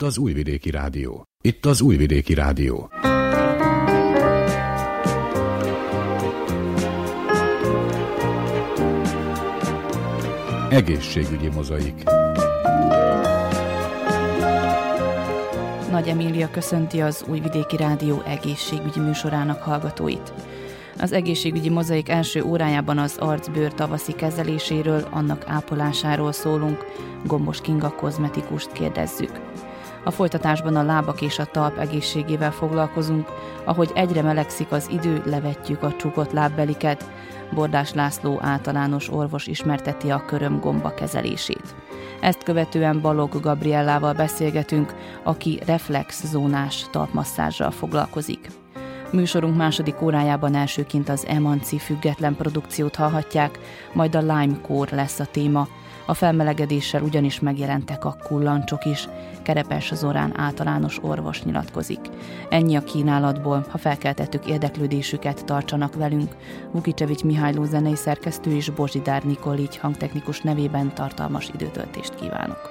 Itt az Újvidéki Rádió. Itt az Újvidéki Rádió. Egészségügyi mozaik. Nagy Emília köszönti az Újvidéki Rádió egészségügyi műsorának hallgatóit. Az egészségügyi mozaik első órájában az arcbőr tavaszi kezeléséről, annak ápolásáról szólunk, Gombos Kinga kozmetikust kérdezzük. A folytatásban a lábak és a talp egészségével foglalkozunk, ahogy egyre melegszik az idő, levetjük a csukott lábbeliket. Bordás László általános orvos ismerteti a körömgomba kezelését. Ezt követően Balog Gabriellával beszélgetünk, aki reflexzónás talpmasszázsal foglalkozik. Műsorunk második órájában elsőként az Emanci független produkciót hallhatják, majd a Lime Core lesz a téma. A felmelegedéssel ugyanis megjelentek a kullancsok is. Kerepes Zorán általános orvos nyilatkozik. Ennyi a kínálatból, ha felkeltettük érdeklődésüket, tartsanak velünk. Vukicsevics Mihályló zenei szerkesztő és Bozsidár Nikolics hangtechnikus nevében tartalmas időtöltést kívánok.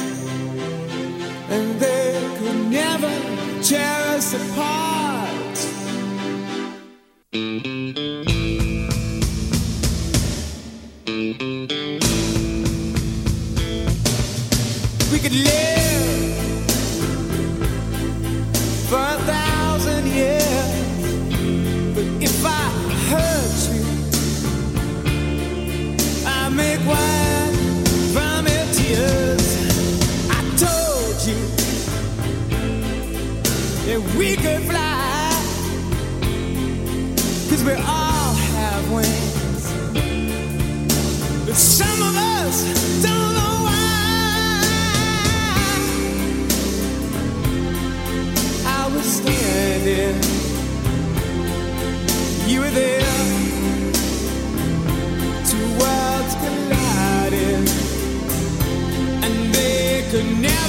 and they could never tear us apart. We could live for a thousand years, but if I hurt you, I make wine that we could fly, cause we all have wings. But some of us don't know why. I was standing, you were there. Two worlds collided, and they could never,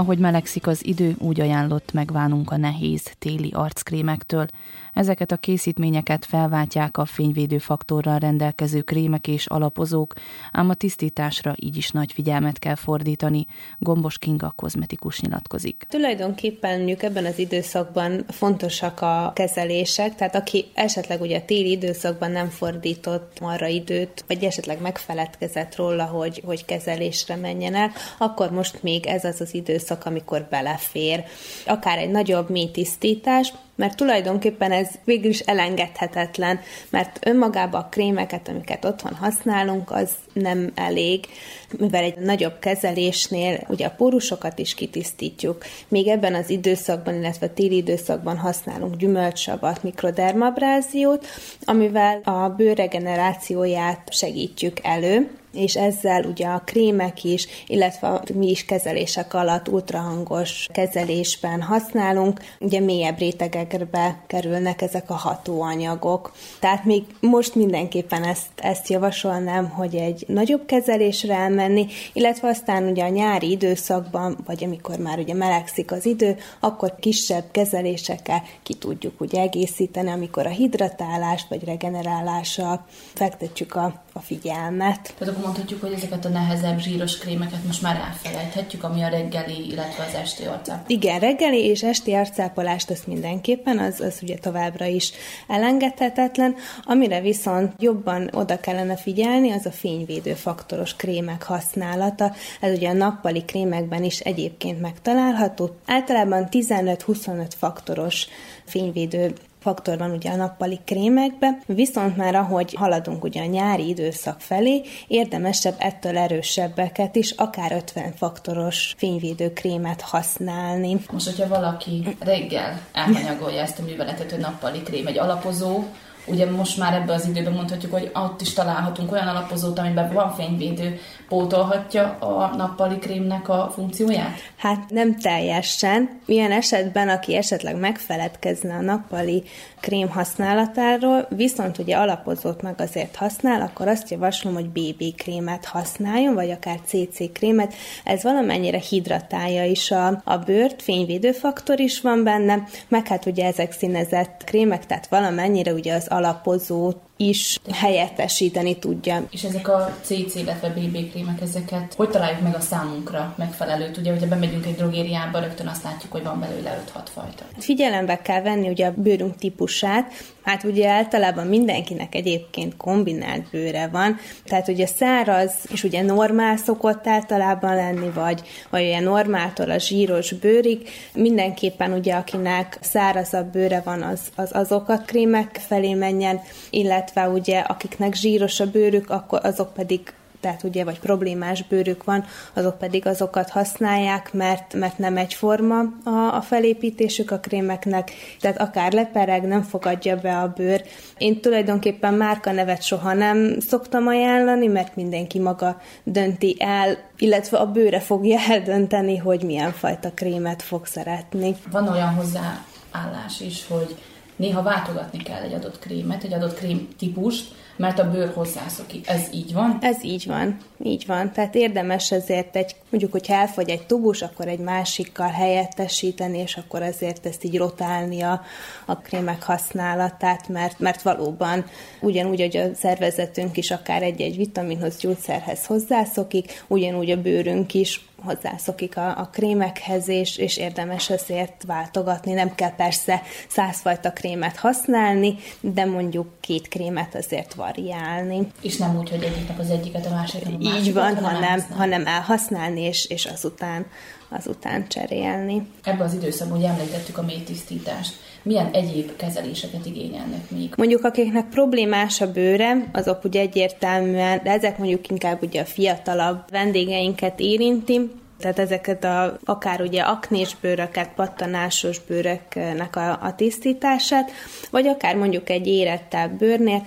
Ahogy melegszik az idő, úgy ajánlott megválnunk a nehéz téli arckrémektől. Ezeket a készítményeket felváltják a fényvédő faktorral rendelkező krémek és alapozók, ám a tisztításra így is nagy figyelmet kell fordítani. Gombos Kinga kozmetikus nyilatkozik. Tulajdonképpen ebben az időszakban fontosak a kezelések, tehát aki esetleg ugye a téli időszakban nem fordított arra időt, vagy esetleg megfeledkezett róla, hogy, hogy kezelésre menjen el, akkor most még ez az az időszak, amikor belefér. Akár egy nagyobb mély tisztítás, mert tulajdonképpen ez végül is elengedhetetlen, mert önmagában a krémeket, amiket otthon használunk, az nem elég, mivel egy nagyobb kezelésnél ugye a pórusokat is kitisztítjuk. Még ebben az időszakban, illetve a téli időszakban használunk gyümölcsavat, mikrodermabráziót, amivel a bőr regenerációját segítjük elő, és ezzel ugye a krémek is, illetve mi is kezelések alatt ultrahangos kezelésben használunk, ugye mélyebb rétegekbe kerülnek ezek a hatóanyagok. Tehát még most mindenképpen ezt, ezt javasolnám, hogy egy nagyobb kezelésre elmenni, illetve aztán ugye a nyári időszakban, vagy amikor már ugye melegszik az idő, akkor kisebb kezelésekkel ki tudjuk ugye egészíteni, amikor a hidratálást vagy regenerálással fektetjük a, a figyelmet. Tehát akkor mondhatjuk, hogy ezeket a nehezebb zsíros krémeket most már elfelejthetjük, ami a reggeli, illetve az esti arcápolás. Igen, reggeli és esti arcápolást azt mindenképpen, az, az ugye továbbra is elengedhetetlen. Amire viszont jobban oda kellene figyelni, az a fényvédő faktoros krémek használata. Ez ugye a nappali krémekben is egyébként megtalálható. Általában 15-25 faktoros fényvédő faktor van ugye a nappali krémekbe, viszont már ahogy haladunk ugye a nyári időszak felé, érdemesebb ettől erősebbeket is, akár 50 faktoros fényvédő krémet használni. Most, hogyha valaki reggel elhanyagolja ezt a műveletet, hogy nappali krém, egy alapozó, Ugye most már ebben az időben mondhatjuk, hogy ott is találhatunk olyan alapozót, amiben van fényvédő, pótolhatja a nappali krémnek a funkcióját? Hát nem teljesen. Ilyen esetben, aki esetleg megfeledkezne a nappali krém használatáról, viszont ugye alapozót meg azért használ, akkor azt javaslom, hogy BB krémet használjon, vagy akár CC krémet. Ez valamennyire hidratálja is a, a bőrt, fényvédőfaktor is van benne, meg hát ugye ezek színezett krémek, tehát valamennyire ugye az alapozót is helyettesíteni tudja. És ezek a CC, illetve BB krémek, ezeket hogy találjuk meg a számunkra megfelelőt? Ugye, hogyha bemegyünk egy drogériába, rögtön azt látjuk, hogy van belőle 5-6 fajta. Figyelembe kell venni ugye a bőrünk típusát, hát ugye általában mindenkinek egyébként kombinált bőre van, tehát ugye száraz és ugye normál szokott általában lenni, vagy, vagy ugye normáltól a zsíros bőrig, mindenképpen ugye akinek szárazabb bőre van, az, az azokat krémek felé menjen, illetve illetve ugye akiknek zsíros a bőrük, akkor azok pedig tehát ugye, vagy problémás bőrük van, azok pedig azokat használják, mert, mert nem egyforma a, a felépítésük a krémeknek, tehát akár lepereg, nem fogadja be a bőr. Én tulajdonképpen márka nevet soha nem szoktam ajánlani, mert mindenki maga dönti el, illetve a bőre fogja eldönteni, hogy milyen fajta krémet fog szeretni. Van olyan hozzáállás is, hogy néha váltogatni kell egy adott krémet, egy adott krém típust, mert a bőr hozzászokik. Ez így van? Ez így van, így van. Tehát érdemes ezért egy, mondjuk, hogyha elfogy egy tubus, akkor egy másikkal helyettesíteni, és akkor azért ezt így rotálni a, a krémek használatát, mert, mert valóban ugyanúgy, hogy a szervezetünk is akár egy-egy vitaminhoz, gyógyszerhez hozzászokik, ugyanúgy a bőrünk is hozzászokik a, a krémekhez, és, és érdemes ezért váltogatni. Nem kell persze százfajta krémet használni, de mondjuk két krémet azért variálni. És nem úgy, hogy egyik nap az egyiket, a másik a másikat, Így van, hanem, hanem, hanem elhasználni, és, és azután, azután cserélni. Ebben az időszakban ugye említettük a mélytisztítást. Milyen egyéb kezeléseket igényelnek még? Mondjuk akiknek problémás a bőre, azok ugye egyértelműen, de ezek mondjuk inkább ugye a fiatalabb vendégeinket érinti, tehát ezeket a, akár ugye aknés bőröket, pattanásos bőröknek a, a tisztítását, vagy akár mondjuk egy érettebb bőrnél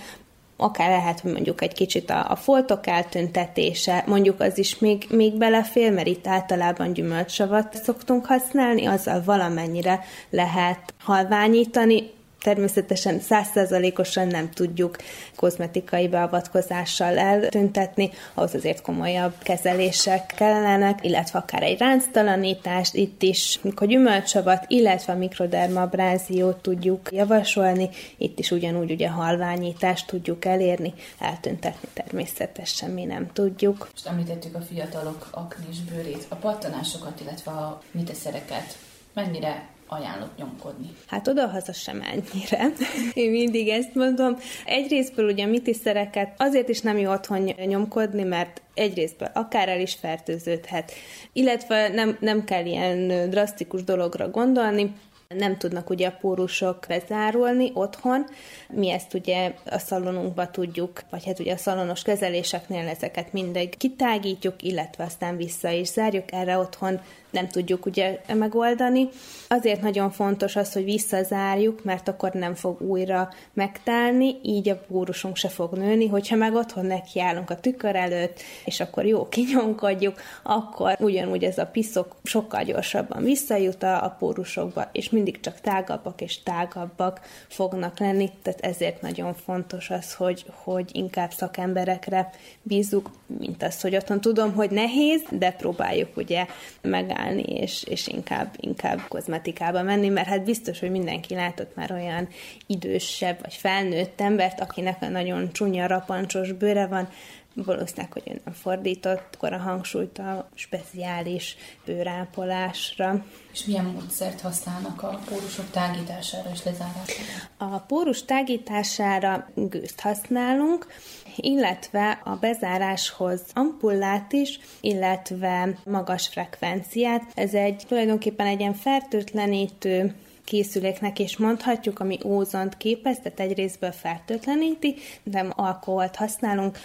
akár lehet mondjuk egy kicsit a, a foltok eltüntetése, mondjuk az is még, még belefér, mert itt általában gyümölcsavat szoktunk használni, azzal valamennyire lehet halványítani, Természetesen százszerzalékosan nem tudjuk kozmetikai beavatkozással eltüntetni, ahhoz azért komolyabb kezelések kellenek, illetve akár egy ránctalanítást, itt is a gyümölcsavat, illetve a mikrodermabráziót tudjuk javasolni, itt is ugyanúgy ugye halványítást tudjuk elérni, eltüntetni természetesen mi nem tudjuk. Most említettük a fiatalok aknis bőrét, a pattanásokat, illetve a miteszereket mennyire ajánlott nyomkodni? Hát oda-haza sem ennyire. Én mindig ezt mondom. Egyrésztből ugye a mitiszereket azért is nem jó otthon nyomkodni, mert egyrésztből akár el is fertőződhet, illetve nem, nem kell ilyen drasztikus dologra gondolni, nem tudnak ugye a pórusok bezárulni otthon. Mi ezt ugye a szalonunkba tudjuk, vagy hát ugye a szalonos kezeléseknél ezeket mindegy kitágítjuk, illetve aztán vissza is zárjuk. Erre otthon nem tudjuk ugye megoldani. Azért nagyon fontos az, hogy visszazárjuk, mert akkor nem fog újra megtálni, így a pórusunk se fog nőni. Hogyha meg otthon nekiállunk a tükör előtt, és akkor jó kinyomkodjuk, akkor ugyanúgy ez a piszok sokkal gyorsabban visszajut a pórusokba, és mindig csak tágabbak és tágabbak fognak lenni, tehát ezért nagyon fontos az, hogy, hogy inkább szakemberekre bízzuk, mint az, hogy otthon tudom, hogy nehéz, de próbáljuk ugye megállni megállni, és, és inkább, inkább kozmetikába menni, mert hát biztos, hogy mindenki látott már olyan idősebb vagy felnőtt embert, akinek a nagyon csúnya, rapancsos bőre van, valószínűleg, hogy ön nem fordított, akkor a hangsúlyt a speciális bőrápolásra. És milyen módszert használnak a pórusok tágítására és lezárására? A pórus tágítására gőzt használunk, illetve a bezáráshoz ampullát is, illetve magas frekvenciát. Ez egy tulajdonképpen egy ilyen fertőtlenítő készüléknek is mondhatjuk, ami ózont képez, tehát egy részből fertőtleníti, nem alkoholt használunk.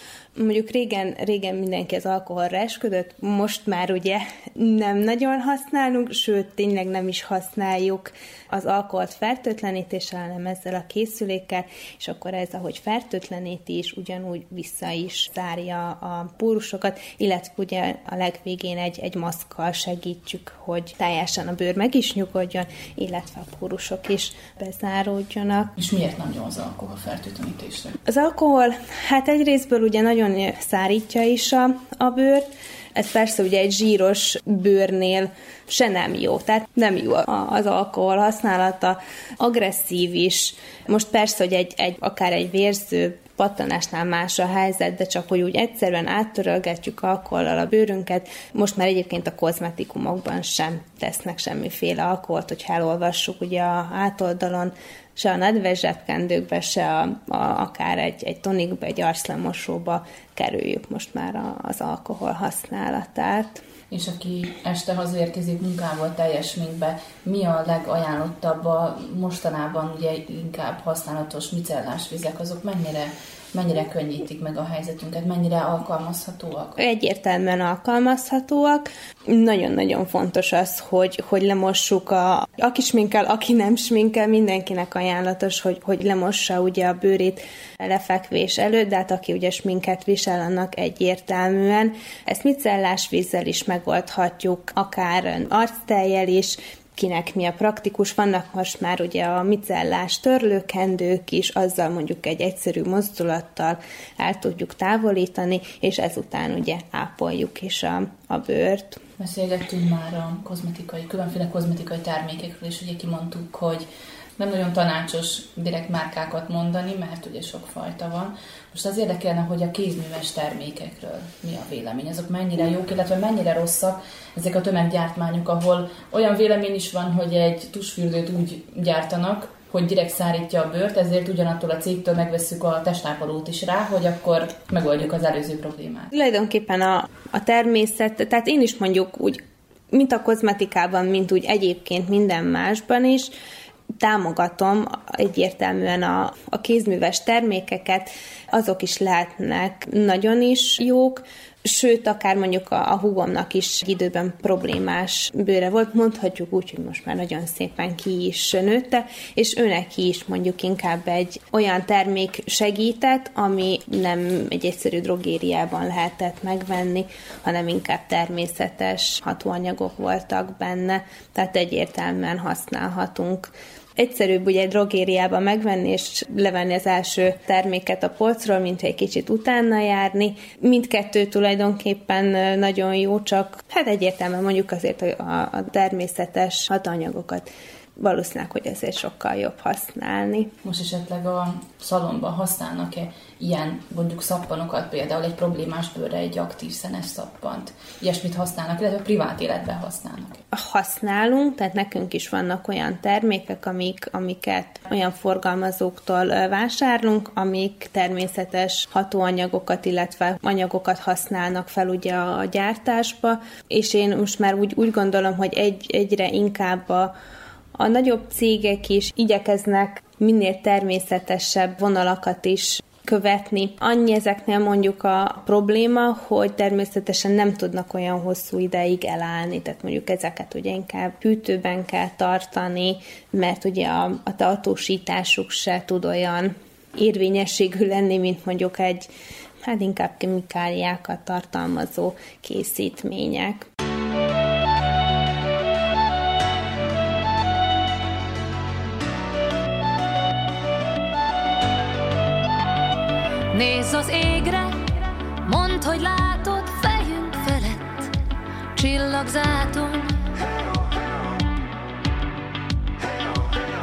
Mondjuk régen, régen mindenki az alkoholra esküdött, most már ugye nem nagyon használunk, sőt, tényleg nem is használjuk az alkoholt fertőtlenítéssel, hanem ezzel a készülékkel, és akkor ez, ahogy fertőtleníti is, ugyanúgy vissza is zárja a pórusokat, illetve ugye a legvégén egy, egy maszkkal segítjük, hogy teljesen a bőr meg is nyugodjon, illetve a pórusok is bezáródjanak. És miért nem jó az alkohol fertőtlenítésre? Az alkohol, hát egy részből ugye nagyon szárítja is a, a bőrt, ez persze ugye egy zsíros bőrnél se nem jó, tehát nem jó az alkohol használata, agresszív is. Most persze, hogy egy, egy akár egy vérző pattanásnál más a helyzet, de csak hogy úgy egyszerűen áttörölgetjük alkohollal a bőrünket. Most már egyébként a kozmetikumokban sem tesznek semmiféle alkoholt, hogy elolvassuk ugye a hátoldalon, se a nedves zsebkendőkbe, se a, a, akár egy, egy tonikba, egy arszlemosóba kerüljük most már a, az alkohol használatát. És aki este hazaérkezik munkából teljes minkbe, mi a legajánlottabb a mostanában ugye inkább használatos micellás vizek, azok mennyire mennyire könnyítik meg a helyzetünket, mennyire alkalmazhatóak? Egyértelműen alkalmazhatóak. Nagyon-nagyon fontos az, hogy, hogy lemossuk a, aki sminkel, aki nem sminkel, mindenkinek ajánlatos, hogy, hogy lemossa ugye a bőrét lefekvés előtt, de hát aki ugye sminket visel, annak egyértelműen. Ezt micellás vízzel is megoldhatjuk, akár arcteljel is, kinek mi a praktikus. Vannak most már ugye a micellás törlőkendők is, azzal mondjuk egy egyszerű mozdulattal el tudjuk távolítani, és ezután ugye ápoljuk is a, a bőrt. Beszélgettünk már a kozmetikai, különféle kozmetikai termékekről, és ugye kimondtuk, hogy nem nagyon tanácsos direkt márkákat mondani, mert ugye sok fajta van. Most az érdekelne, hogy a kézműves termékekről mi a vélemény, azok mennyire jók, illetve mennyire rosszak ezek a tömeggyártmányok, ahol olyan vélemény is van, hogy egy tusfürdőt úgy gyártanak, hogy direkt szárítja a bőrt, ezért ugyanattól a cégtől megveszük a testápolót is rá, hogy akkor megoldjuk az előző problémát. Tulajdonképpen a, a természet, tehát én is mondjuk úgy, mint a kozmetikában, mint úgy egyébként minden másban is, támogatom egyértelműen a, a kézműves termékeket, azok is lehetnek nagyon is jók, Sőt, akár mondjuk a, a húgomnak is időben problémás bőre volt, mondhatjuk úgy, hogy most már nagyon szépen ki is nőtte, és őnek is mondjuk inkább egy olyan termék segített, ami nem egy egyszerű drogériában lehetett megvenni, hanem inkább természetes hatóanyagok voltak benne, tehát egyértelműen használhatunk egyszerűbb ugye egy drogériában megvenni és levenni az első terméket a polcról, mint egy kicsit utána járni. Mindkettő tulajdonképpen nagyon jó, csak hát egyértelműen mondjuk azért a, a természetes hatanyagokat valószínűleg, hogy ezért sokkal jobb használni. Most esetleg a szalomban használnak-e ilyen mondjuk szappanokat, például egy problémás bőrre egy aktív szenes szappant? Ilyesmit használnak, illetve a privát életben használnak? Használunk, tehát nekünk is vannak olyan termékek, amik, amiket olyan forgalmazóktól vásárlunk, amik természetes hatóanyagokat, illetve anyagokat használnak fel ugye a gyártásba, és én most már úgy, úgy gondolom, hogy egy, egyre inkább a, a nagyobb cégek is igyekeznek minél természetesebb vonalakat is követni. Annyi ezeknél mondjuk a probléma, hogy természetesen nem tudnak olyan hosszú ideig elállni, tehát mondjuk ezeket ugye inkább hűtőben kell tartani, mert ugye a, a tartósításuk se tud olyan érvényességű lenni, mint mondjuk egy hát inkább kemikáliákat tartalmazó készítmények. Nézz az égre, mondd, hogy látod fejünk felett csillagzáton.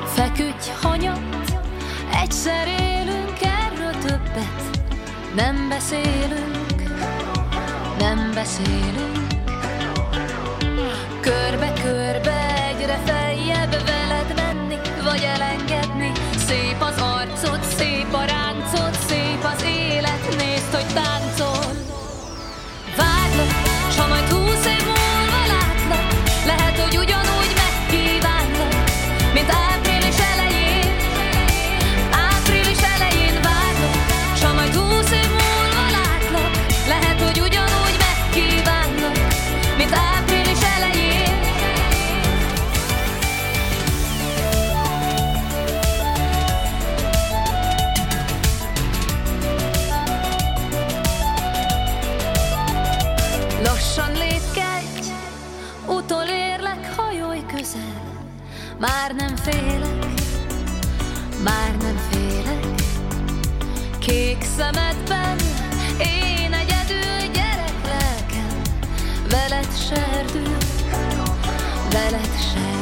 Feküdj hanyat, egyszer élünk, erről többet nem beszélünk, nem beszélünk. Körbe-körbe már nem félek, már nem félek. Kék szemedben én egyedül gyerek lelkem, veled serdül, veled serdül.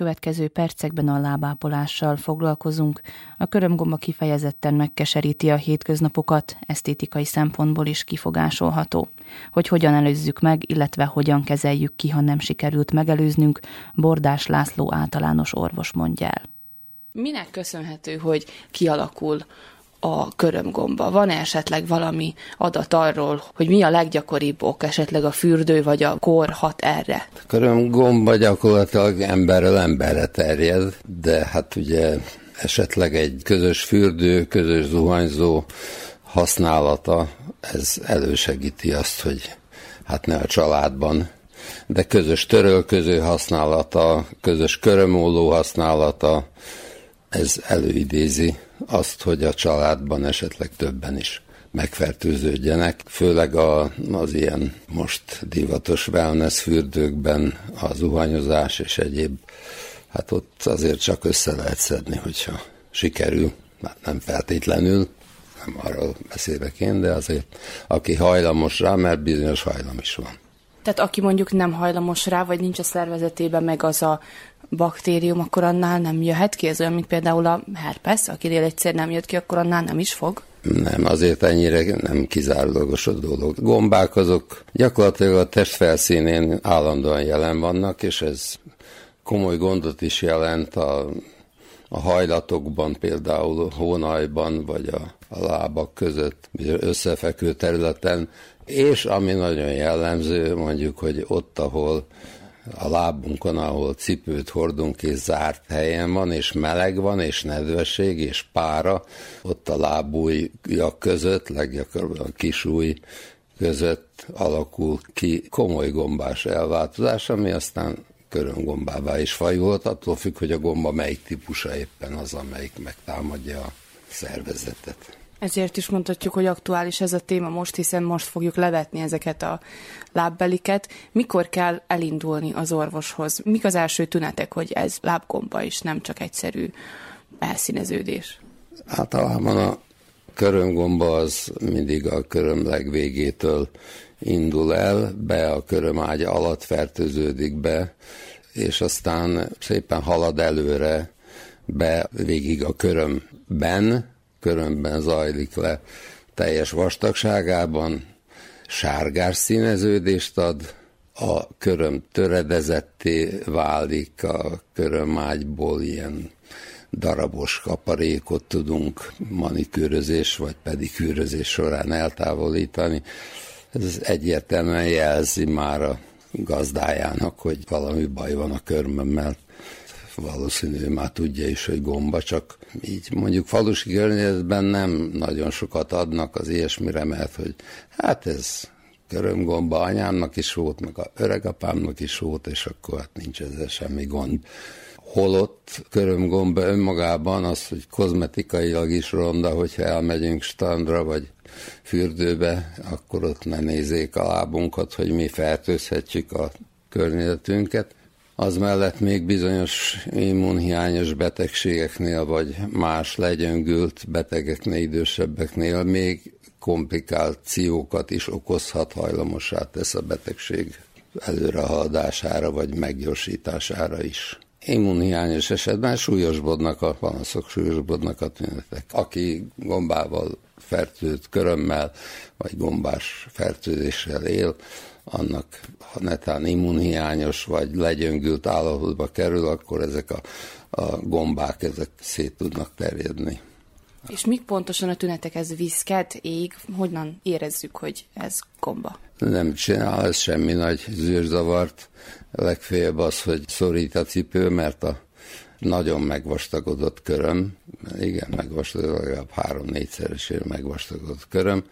Az elkövetkező percekben a lábápolással foglalkozunk. A körömgomba kifejezetten megkeseríti a hétköznapokat, esztétikai szempontból is kifogásolható. Hogy hogyan előzzük meg, illetve hogyan kezeljük ki, ha nem sikerült megelőznünk, Bordás László általános orvos mondja el. Minek köszönhető, hogy kialakul a körömgomba? Van-e esetleg valami adat arról, hogy mi a leggyakoribb ok, esetleg a fürdő vagy a kor hat erre? Körömgomba gyakorlatilag emberről emberre terjed, de hát ugye esetleg egy közös fürdő, közös zuhanyzó használata, ez elősegíti azt, hogy hát ne a családban, de közös törölköző használata, közös körömóló használata, ez előidézi azt, hogy a családban esetleg többen is megfertőződjenek, főleg a, az ilyen most divatos wellness fürdőkben a zuhanyozás és egyéb, hát ott azért csak össze lehet szedni, hogyha sikerül, hát nem feltétlenül, nem arról beszélek én, de azért aki hajlamos rá, mert bizonyos hajlam is van. Tehát aki mondjuk nem hajlamos rá, vagy nincs a szervezetében meg az a baktérium, akkor annál nem jöhet ki? Ez olyan, mint például a herpes, akinél egyszer nem jött ki, akkor annál nem is fog? Nem, azért ennyire nem kizárólagos a dolog. Gombák azok gyakorlatilag a test felszínén állandóan jelen vannak, és ez komoly gondot is jelent a, a hajlatokban, például hónajban, vagy a, a lábak között, összefekvő területen, és ami nagyon jellemző, mondjuk, hogy ott, ahol a lábunkon, ahol cipőt hordunk és zárt helyen van, és meleg van, és nedvesség, és pára, ott a lábújjak között, leggyakorabban a kisúj között alakul ki komoly gombás elváltozás, ami aztán körömgombává is fajult, attól függ, hogy a gomba melyik típusa éppen az, amelyik megtámadja a szervezetet. Ezért is mondhatjuk, hogy aktuális ez a téma most, hiszen most fogjuk levetni ezeket a lábbeliket. Mikor kell elindulni az orvoshoz? Mik az első tünetek, hogy ez lábgomba is, nem csak egyszerű elszíneződés? Általában a körömgomba az mindig a köröm legvégétől indul el, be a körömágy alatt fertőződik be, és aztán szépen halad előre, be végig a körömben, körömben zajlik le teljes vastagságában, sárgás színeződést ad, a köröm töredezetté válik, a körömágyból ilyen darabos kaparékot tudunk manikűrözés vagy pedikűrözés során eltávolítani. Ez egyértelműen jelzi már a gazdájának, hogy valami baj van a körmömmel. Valószínű már tudja is, hogy gomba, csak így mondjuk falusi környezetben nem nagyon sokat adnak az ilyesmire, mert hogy hát ez körömgomba anyámnak is volt, meg a öregapámnak is volt, és akkor hát nincs ezzel semmi gond. Holott körömgomba önmagában az, hogy kozmetikailag is ronda, hogyha elmegyünk strandra, vagy fürdőbe, akkor ott ne nézzék a lábunkat, hogy mi fertőzhetjük a környezetünket. Az mellett még bizonyos immunhiányos betegségeknél, vagy más legyöngült betegeknél, idősebbeknél még komplikációkat is okozhat, hajlamosá tesz a betegség előrehaladására vagy meggyorsítására is. Immunhiányos esetben súlyosbodnak a panaszok, súlyosbodnak a tünetek. Aki gombával fertőt körömmel, vagy gombás fertőzéssel él, annak ha netán immunhiányos, vagy legyöngült állapotba kerül, akkor ezek a, a gombák ezek szét tudnak terjedni. És mik pontosan a tünetek? Ez viszket, ég? Hogyan érezzük, hogy ez gomba? Nem csinál ez semmi nagy zűrzavart. Legfeljebb az, hogy szorít a cipő, mert a nagyon megvastagodott köröm, igen, megvastagodott, legalább három-négyszeresére megvastagodott köröm,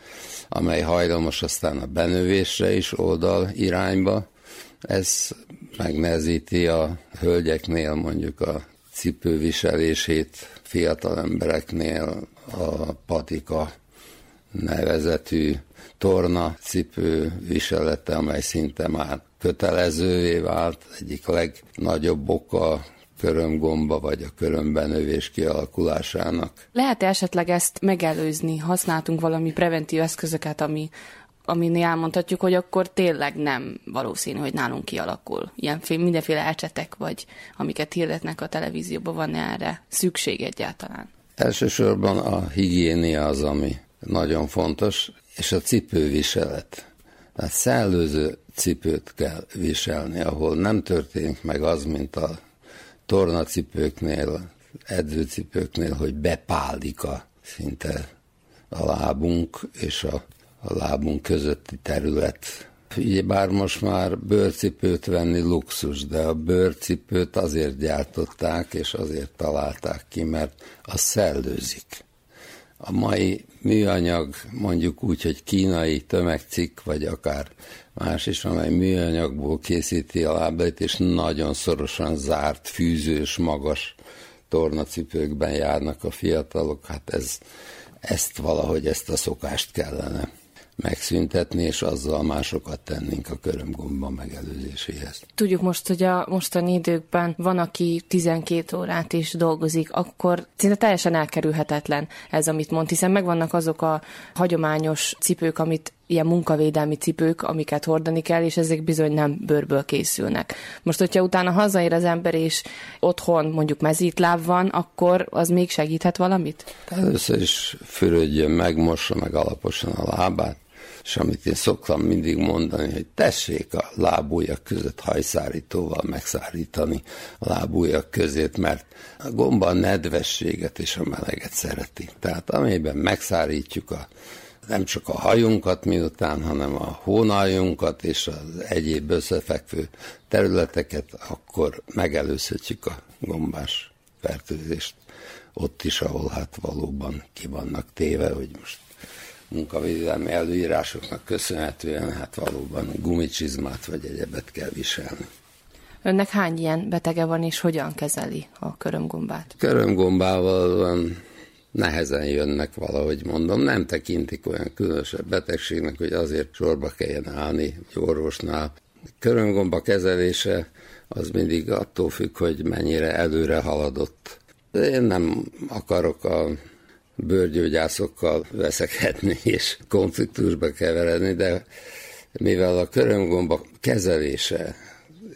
amely hajlamos aztán a benövésre is oldal irányba. Ez megnehezíti a hölgyeknél mondjuk a cipőviselését, fiatal embereknél a patika nevezetű torna cipő viselete, amely szinte már kötelezővé vált, egyik legnagyobb oka körömgomba vagy a körömbenövés kialakulásának. Lehet-e esetleg ezt megelőzni? Használtunk valami preventív eszközöket, ami, ami elmondhatjuk, hogy akkor tényleg nem valószínű, hogy nálunk kialakul. Ilyen mindenféle ecsetek, vagy amiket hirdetnek a televízióban, van -e erre szükség egyáltalán? Elsősorban a higiénia az, ami nagyon fontos, és a cipőviselet. Tehát szellőző cipőt kell viselni, ahol nem történik meg az, mint a tornacipőknél, edzőcipőknél, hogy bepálik a szinte a lábunk és a, a lábunk közötti terület. Ugye bár most már bőrcipőt venni luxus, de a bőrcipőt azért gyártották és azért találták ki, mert az szellőzik. A mai műanyag, mondjuk úgy, hogy kínai tömegcikk, vagy akár más is, amely műanyagból készíti a lábait, és nagyon szorosan zárt, fűzős, magas tornacipőkben járnak a fiatalok. Hát ez, ezt valahogy, ezt a szokást kellene megszüntetni, és azzal másokat tennénk a körömgomba megelőzéséhez. Tudjuk most, hogy a mostani időkben van, aki 12 órát is dolgozik, akkor szinte teljesen elkerülhetetlen ez, amit mond, hiszen megvannak azok a hagyományos cipők, amit ilyen munkavédelmi cipők, amiket hordani kell, és ezek bizony nem bőrből készülnek. Most, hogyha utána hazaér az ember, és otthon mondjuk mezítláb van, akkor az még segíthet valamit? Először is fürödjön meg, mossa meg alaposan a lábát, és amit én szoktam mindig mondani, hogy tessék a lábújak között hajszárítóval megszárítani a lábújak közét, mert a gomba a nedvességet és a meleget szereti. Tehát amiben megszárítjuk a nem csak a hajunkat miután, hanem a hónaljunkat és az egyéb összefekvő területeket, akkor megelőzhetjük a gombás fertőzést ott is, ahol hát valóban ki vannak téve, hogy most munkavédelmi előírásoknak köszönhetően hát valóban gumicsizmát vagy egyebet kell viselni. Önnek hány ilyen betege van, és hogyan kezeli a körömgombát? Körömgombával van nehezen jönnek valahogy mondom, nem tekintik olyan különösebb betegségnek, hogy azért sorba kelljen állni egy orvosnál. Körömgomba kezelése az mindig attól függ, hogy mennyire előre haladott. Én nem akarok a bőrgyógyászokkal veszekedni és konfliktusba keveredni, de mivel a körömgomba kezelése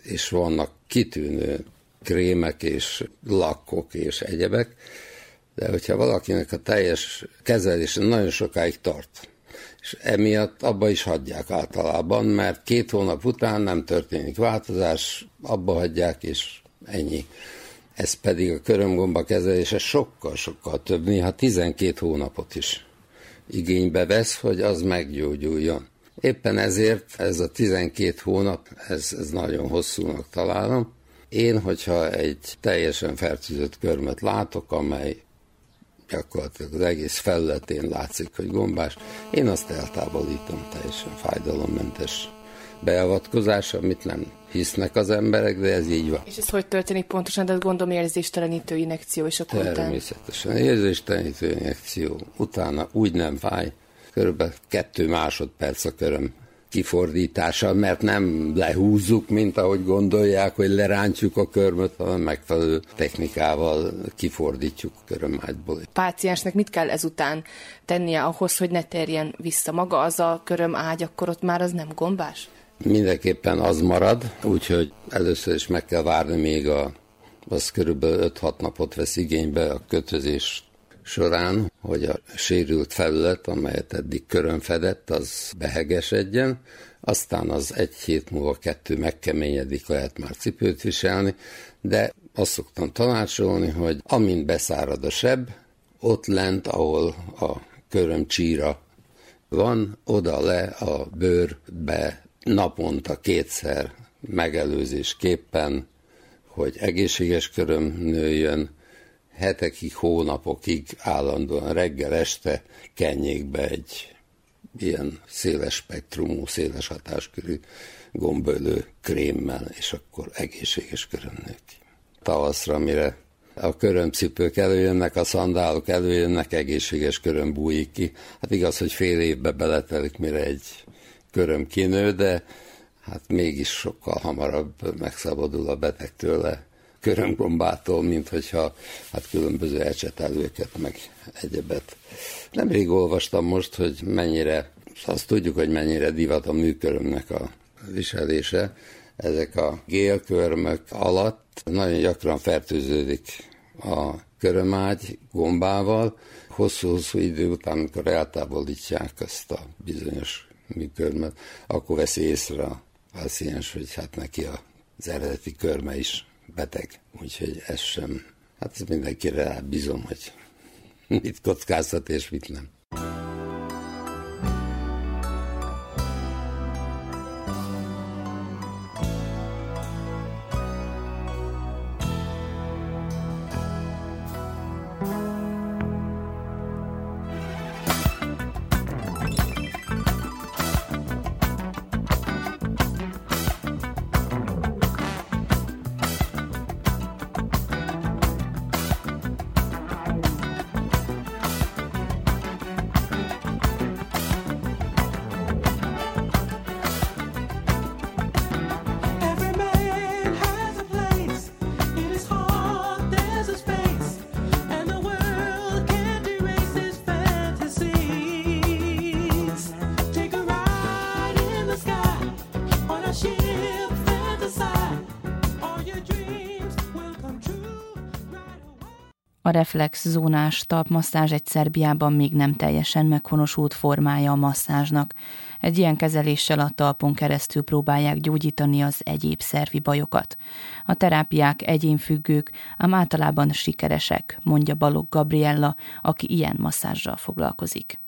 és vannak kitűnő krémek és lakkok és egyebek, de hogyha valakinek a teljes kezelése nagyon sokáig tart, és emiatt abba is hagyják általában, mert két hónap után nem történik változás, abba hagyják, és ennyi. Ez pedig a körömgomba kezelése sokkal-sokkal több, néha 12 hónapot is igénybe vesz, hogy az meggyógyuljon. Éppen ezért ez a 12 hónap, ez, ez nagyon hosszúnak találom. Én, hogyha egy teljesen fertőzött körmet látok, amely gyakorlatilag az egész felületén látszik, hogy gombás, én azt eltávolítom teljesen fájdalommentes beavatkozás, amit nem hisznek az emberek, de ez így van. És ez hogy történik pontosan? De gondolom érzéstelenítő injekció, és akkor Természetesen. Érzéstelenítő injekció. Utána úgy nem fáj. Körülbelül kettő másodperc a köröm kifordítása, mert nem lehúzzuk, mint ahogy gondolják, hogy lerántjuk a körmöt, hanem megfelelő technikával kifordítjuk a körömágyból. Páciensnek mit kell ezután tennie ahhoz, hogy ne terjen vissza maga az a köröm ágy, akkor ott már az nem gombás? Mindenképpen az marad, úgyhogy először is meg kell várni még a, az körülbelül 5-6 napot vesz igénybe a kötözés során, hogy a sérült felület, amelyet eddig körön fedett, az behegesedjen, aztán az egy hét múlva kettő megkeményedik, lehet már cipőt viselni, de azt szoktam tanácsolni, hogy amint beszárad a seb, ott lent, ahol a köröm csíra van, oda le a bőrbe naponta kétszer megelőzésképpen, hogy egészséges köröm nőjön, hetekig, hónapokig állandóan reggel este kenjék egy ilyen széles spektrumú, széles hatáskörű gombölő krémmel, és akkor egészséges köröm nő. Tavaszra, mire a körömcipők előjönnek, a szandálok előjönnek, egészséges köröm bújik ki. Hát igaz, hogy fél évbe beletelik, mire egy köröm kinő, de hát mégis sokkal hamarabb megszabadul a beteg tőle körömgombától, mint hogyha hát különböző ecsetelőket, meg egyebet. Nemrég olvastam most, hogy mennyire, azt tudjuk, hogy mennyire divat a műkörömnek a viselése. Ezek a gélkörmök alatt nagyon gyakran fertőződik a körömágy gombával, hosszú-hosszú idő után, amikor eltávolítják azt a bizonyos műkörmet, akkor veszi észre a páciens, hogy hát neki az eredeti körme is beteg, úgyhogy ez sem, hát ez mindenkire bízom, hogy mit kockáztat és mit nem. A reflex zónás talpmasszázs egy Szerbiában még nem teljesen meghonosult formája a masszázsnak. Egy ilyen kezeléssel a talpon keresztül próbálják gyógyítani az egyéb szervi bajokat. A terápiák egyénfüggők, ám általában sikeresek, mondja Balogh Gabriella, aki ilyen masszázsral foglalkozik.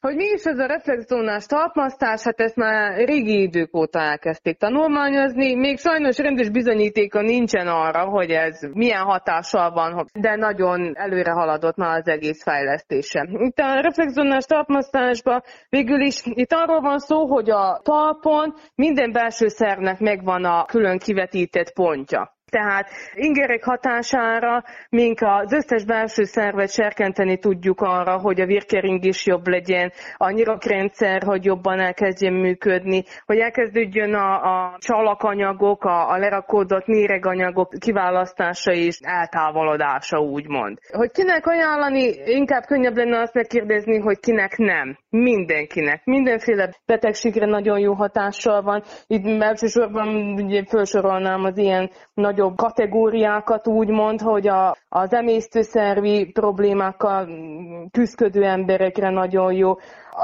Hogy mi is ez a reflexzónás talpmasztás, hát ezt már régi idők óta elkezdték tanulmányozni. Még sajnos rendes bizonyítéka nincsen arra, hogy ez milyen hatással van, de nagyon előre haladott már az egész fejlesztése. Itt a reflexzónás talpmasztásban végül is itt arról van szó, hogy a talpon minden belső szervnek megvan a külön kivetített pontja. Tehát ingerek hatására mink az összes belső szervet serkenteni tudjuk arra, hogy a vérkering is jobb legyen, a nyirokrendszer, hogy jobban elkezdjen működni, hogy elkezdődjön a, a csalakanyagok, a, a lerakódott méreganyagok kiválasztása és eltávolodása, úgymond. Hogy kinek ajánlani, inkább könnyebb lenne azt megkérdezni, hogy kinek nem. Mindenkinek. Mindenféle betegségre nagyon jó hatással van. Itt elsősorban ugye felsorolnám az ilyen nagyobb kategóriákat úgymond, hogy a, az emésztőszervi problémákkal küzdködő emberekre nagyon jó.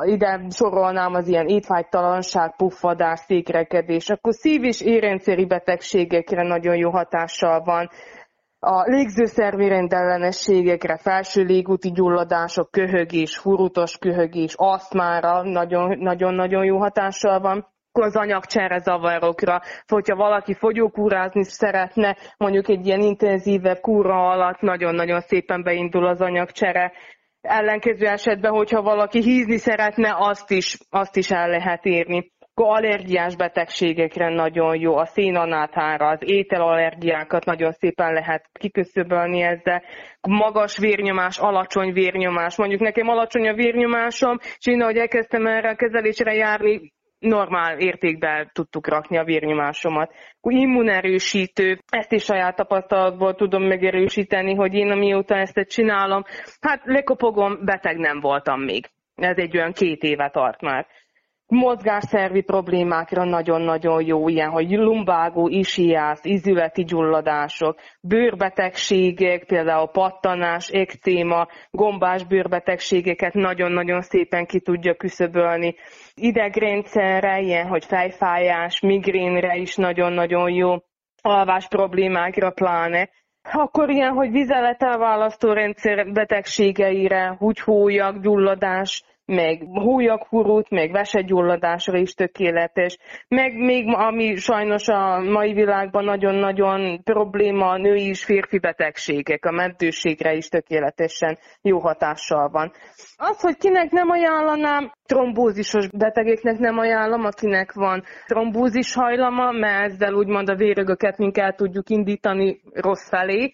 Ide sorolnám az ilyen étvágytalanság, puffadás, székrekedés. Akkor szív- és érrendszeri betegségekre nagyon jó hatással van a légzőszervi rendellenességekre, felső légúti gyulladások, köhögés, hurutos köhögés, aszmára nagyon-nagyon jó hatással van az anyagcsere zavarokra, hogyha valaki fogyókúrázni szeretne, mondjuk egy ilyen intenzívebb kúra alatt nagyon-nagyon szépen beindul az anyagcsere. Ellenkező esetben, hogyha valaki hízni szeretne, azt is, azt is el lehet érni allergiás betegségekre nagyon jó, a szénanátára, az ételallergiákat nagyon szépen lehet kiköszöbölni ezzel, magas vérnyomás, alacsony vérnyomás. Mondjuk nekem alacsony a vérnyomásom, és én ahogy elkezdtem erre a kezelésre járni, normál értékbe tudtuk rakni a vérnyomásomat. Immunerősítő, ezt is saját tapasztalatból tudom megerősíteni, hogy én amióta ezt csinálom, hát lekopogom, beteg nem voltam még. Ez egy olyan két éve tart már mozgásszervi problémákra nagyon-nagyon jó, ilyen, hogy lumbágó, isiász, izületi gyulladások, bőrbetegségek, például pattanás, ekcéma, gombás bőrbetegségeket nagyon-nagyon szépen ki tudja küszöbölni. Idegrendszerre, ilyen, hogy fejfájás, migrénre is nagyon-nagyon jó, alvás problémákra pláne, akkor ilyen, hogy vizeletelválasztó rendszer betegségeire, húgyhólyag, gyulladás, meg hújakhurút, meg vesegyulladásra is tökéletes, meg még ami sajnos a mai világban nagyon-nagyon probléma a női és férfi betegségek, a mentőségre is tökéletesen jó hatással van. Az, hogy kinek nem ajánlanám, trombózisos betegeknek nem ajánlom, akinek van trombózis hajlama, mert ezzel úgymond a vérögöket mink el tudjuk indítani rossz felé,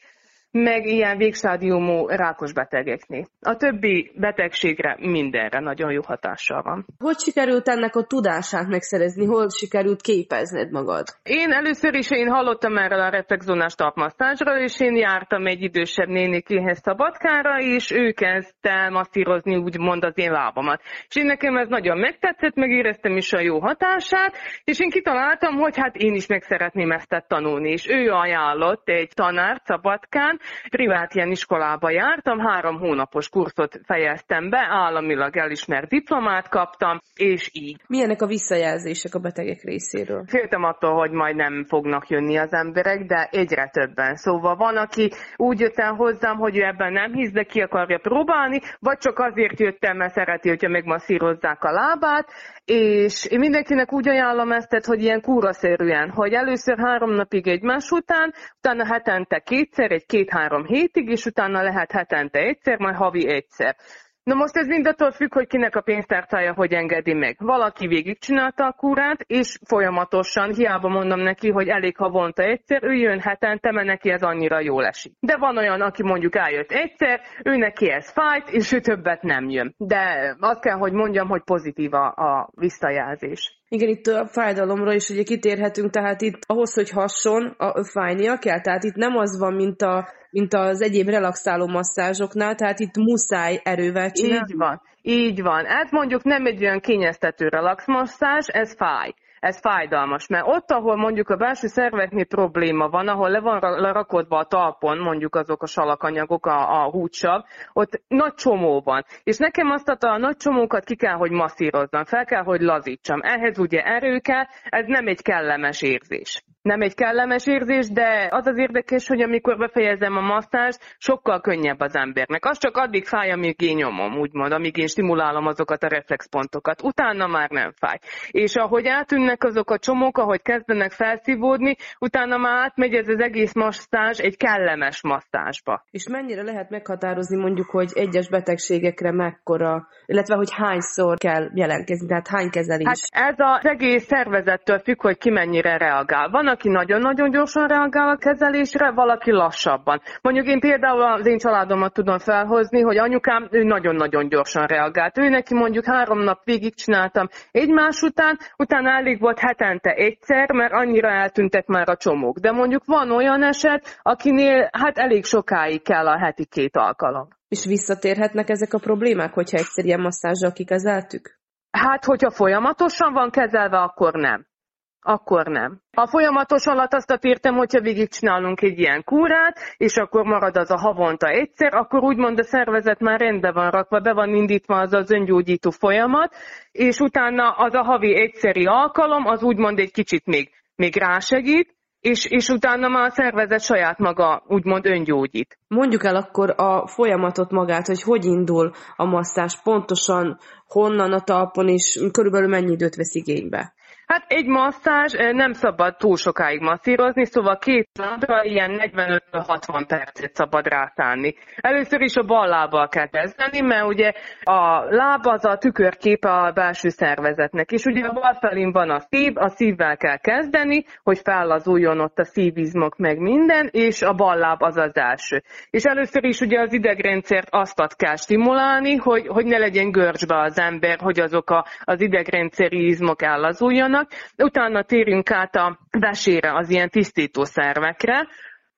meg ilyen végstádiumú rákos betegeknél. A többi betegségre mindenre nagyon jó hatással van. Hogy sikerült ennek a tudását megszerezni? Hol sikerült képezned magad? Én először is én hallottam erről a reflexzónás talpmasszázsról, és én jártam egy idősebb nénikéhez Szabadkára, és ő kezdte masszírozni úgymond az én lábamat. És én nekem ez nagyon megtetszett, megéreztem is a jó hatását, és én kitaláltam, hogy hát én is meg szeretném ezt tanulni. És ő ajánlott egy tanár Szabadkán, privát ilyen iskolába jártam, három hónapos kurzot fejeztem be, államilag elismert diplomát kaptam, és így. Milyenek a visszajelzések a betegek részéről? Féltem attól, hogy majd nem fognak jönni az emberek, de egyre többen. Szóval van, aki úgy jött el hozzám, hogy ő ebben nem hisz, de ki akarja próbálni, vagy csak azért jöttem, mert szereti, hogyha megmasszírozzák a lábát, és én mindenkinek úgy ajánlom ezt, hogy ilyen kúraszerűen, hogy először három napig egymás után, utána hetente kétszer, egy két-három hétig, és utána lehet hetente egyszer, majd havi egyszer. Na most ez mind attól függ, hogy kinek a pénztárcája hogy engedi meg. Valaki végigcsinálta a kúrát, és folyamatosan, hiába mondom neki, hogy elég havonta egyszer, ő jön hetente, mert neki ez annyira jól esik. De van olyan, aki mondjuk eljött egyszer, ő neki ez fájt, és ő többet nem jön. De azt kell, hogy mondjam, hogy pozitív a, a visszajelzés. Igen, itt a fájdalomra is ugye kitérhetünk, tehát itt ahhoz, hogy hasson, a, fájnia kell, tehát itt nem az van, mint, a, mint az egyéb relaxáló masszázsoknál, tehát itt muszáj erővel csinálni. Így van, így van. Ez mondjuk nem egy olyan kényeztető relaxmasszázs, ez fáj ez fájdalmas, mert ott, ahol mondjuk a belső szerveknél probléma van, ahol le van lerakodva a talpon, mondjuk azok a salakanyagok, a, a húcsav, ott nagy csomó van. És nekem azt a, nagy csomókat ki kell, hogy masszírozzam, fel kell, hogy lazítsam. Ehhez ugye erő kell, ez nem egy kellemes érzés nem egy kellemes érzés, de az az érdekes, hogy amikor befejezem a masszást, sokkal könnyebb az embernek. Az csak addig fáj, amíg én nyomom, úgymond, amíg én stimulálom azokat a reflexpontokat. Utána már nem fáj. És ahogy átűnnek azok a csomók, ahogy kezdenek felszívódni, utána már átmegy ez az egész masszázs egy kellemes masszázsba. És mennyire lehet meghatározni mondjuk, hogy egyes betegségekre mekkora, illetve hogy hányszor kell jelentkezni, tehát hány kezelés? Hát ez az egész szervezettől függ, hogy ki mennyire reagál. Van, aki nagyon-nagyon gyorsan reagál a kezelésre, valaki lassabban. Mondjuk én például az én családomat tudom felhozni, hogy anyukám, ő nagyon-nagyon gyorsan reagált. Ő neki mondjuk három nap végig csináltam egymás után, utána elég volt hetente egyszer, mert annyira eltűntek már a csomók. De mondjuk van olyan eset, akinél hát elég sokáig kell a heti két alkalom. És visszatérhetnek ezek a problémák, hogyha egyszer ilyen masszázsal kikezeltük? Hát, hogyha folyamatosan van kezelve, akkor nem. Akkor nem. A folyamatos alatt azt értem, hogyha végigcsinálunk egy ilyen kúrát, és akkor marad az a havonta egyszer, akkor úgymond a szervezet már rendben van rakva, be van indítva az az öngyógyító folyamat, és utána az a havi egyszeri alkalom, az úgymond egy kicsit még, még rásegít, és, és utána már a szervezet saját maga úgymond öngyógyít. Mondjuk el akkor a folyamatot magát, hogy hogy indul a masszás, pontosan honnan a talpon, és körülbelül mennyi időt vesz igénybe. Hát egy masszázs nem szabad túl sokáig masszírozni, szóval két lábra ilyen 45-60 percet szabad rászánni. Először is a bal lábbal kell kezdeni, mert ugye a láb az a tükörképe a belső szervezetnek, és ugye a bal felén van a szív, a szívvel kell kezdeni, hogy fellazuljon ott a szívizmok meg minden, és a bal láb az az első. És először is ugye az idegrendszert azt kell stimulálni, hogy, hogy ne legyen görcsbe az ember, hogy azok a, az idegrendszeri izmok ellazuljanak, Utána térjünk át a vesére, az ilyen tisztító szervekre,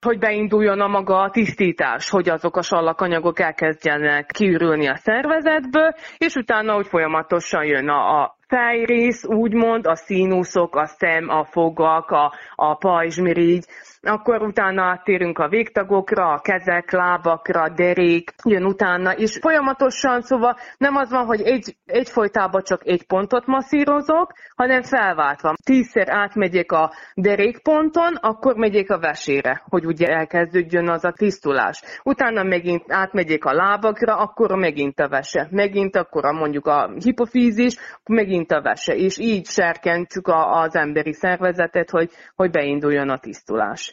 hogy beinduljon a maga a tisztítás, hogy azok a sallakanyagok elkezdjenek kiürülni a szervezetből, és utána úgy folyamatosan jön a, a fejrész, úgymond, a színuszok, a szem, a fogak, a, a pajzsmirigy, akkor utána áttérünk a végtagokra, a kezek, lábakra, derék, jön utána, és folyamatosan, szóval nem az van, hogy egy, egyfolytában csak egy pontot masszírozok, hanem felváltva. Tízszer átmegyek a derékponton, akkor megyek a vesére, hogy ugye elkezdődjön az a tisztulás. Utána megint átmegyek a lábakra, akkor megint a vese. Megint akkor a, mondjuk a hipofízis, megint a vese. És így serkentjük az emberi szervezetet, hogy, hogy beinduljon a tisztulás.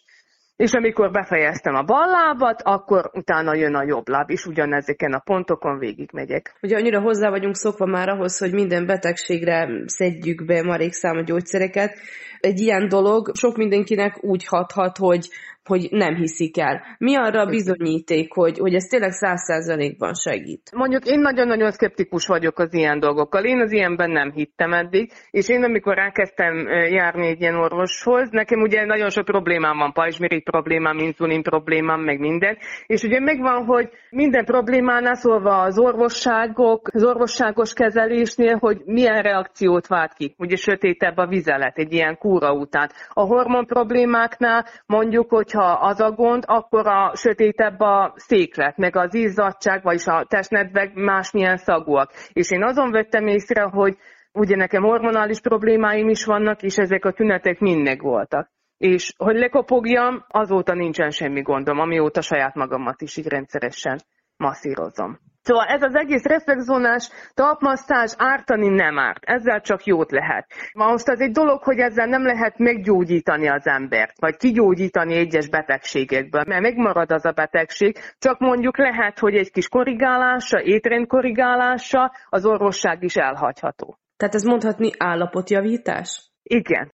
És amikor befejeztem a bal lábat, akkor utána jön a jobb láb, és ugyanezeken a pontokon végigmegyek. Ugye annyira hozzá vagyunk szokva már ahhoz, hogy minden betegségre szedjük be marék számú gyógyszereket. Egy ilyen dolog sok mindenkinek úgy hathat, hogy hogy nem hiszik el. Mi arra a bizonyíték, hogy, hogy ez tényleg száz százalékban segít? Mondjuk én nagyon-nagyon szkeptikus vagyok az ilyen dolgokkal. Én az ilyenben nem hittem eddig, és én amikor elkezdtem járni egy ilyen orvoshoz, nekem ugye nagyon sok problémám van, pajzsmirigy problémám, inzulin problémám, meg minden, és ugye megvan, hogy minden problémánál szólva az orvosságok, az orvosságos kezelésnél, hogy milyen reakciót vált ki. Ugye sötétebb a vizelet egy ilyen kúra után. A hormon problémáknál mondjuk, hogy hogyha az a gond, akkor a sötétebb a széklet, meg az izzadság, vagyis a testnedvek másmilyen szagúak. És én azon vettem észre, hogy ugye nekem hormonális problémáim is vannak, és ezek a tünetek mind voltak. És hogy lekopogjam, azóta nincsen semmi gondom, amióta saját magamat is így rendszeresen masszírozom. Szóval ez az egész reflexzónás talpmasszázs ártani nem árt, ezzel csak jót lehet. Most az egy dolog, hogy ezzel nem lehet meggyógyítani az embert, vagy kigyógyítani egyes betegségekből, mert megmarad az a betegség, csak mondjuk lehet, hogy egy kis korrigálása, étrendkorrigálása az orvosság is elhagyható. Tehát ez mondhatni állapotjavítás? Igen.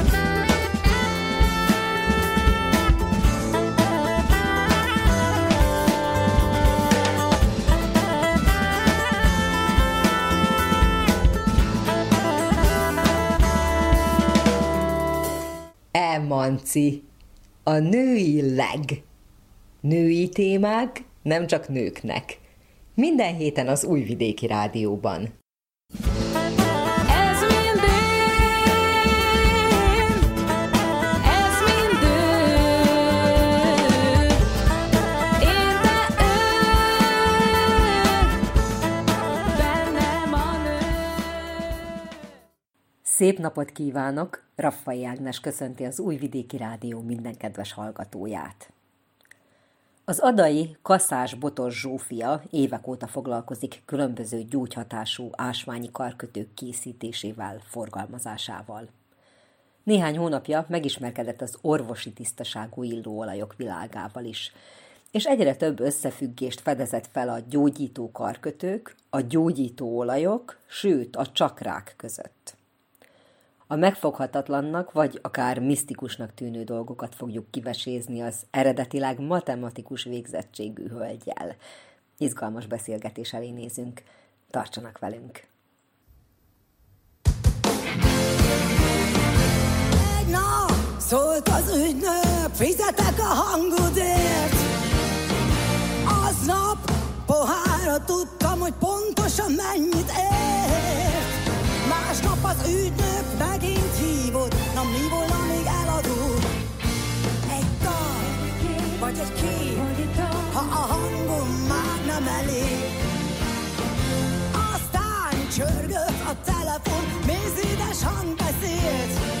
Emanci, a női leg. Női témák nem csak nőknek. Minden héten az Újvidéki Rádióban. Szép napot kívánok! Raffai Ágnes köszönti az Újvidéki Rádió minden kedves hallgatóját. Az adai Kaszás Botos Zsófia évek óta foglalkozik különböző gyógyhatású ásványi karkötők készítésével, forgalmazásával. Néhány hónapja megismerkedett az orvosi tisztaságú illóolajok világával is, és egyre több összefüggést fedezett fel a gyógyító karkötők, a gyógyító olajok, sőt a csakrák között. A megfoghatatlannak vagy akár misztikusnak tűnő dolgokat fogjuk kivesézni az eredetileg matematikus végzettségű hölgyel. Izgalmas beszélgetés elé nézünk. Tartsanak velünk! Egy nap szólt az ügynök, fizetek a hangudért. Másnap pohárra tudtam, hogy pontosan mennyit ért. Az ügynök megint hívott, na mi volna még eladó? Egy dal, vagy egy kép, ha a hangom már nem elég. Aztán csörgött a telefon, mézédes hang beszélt.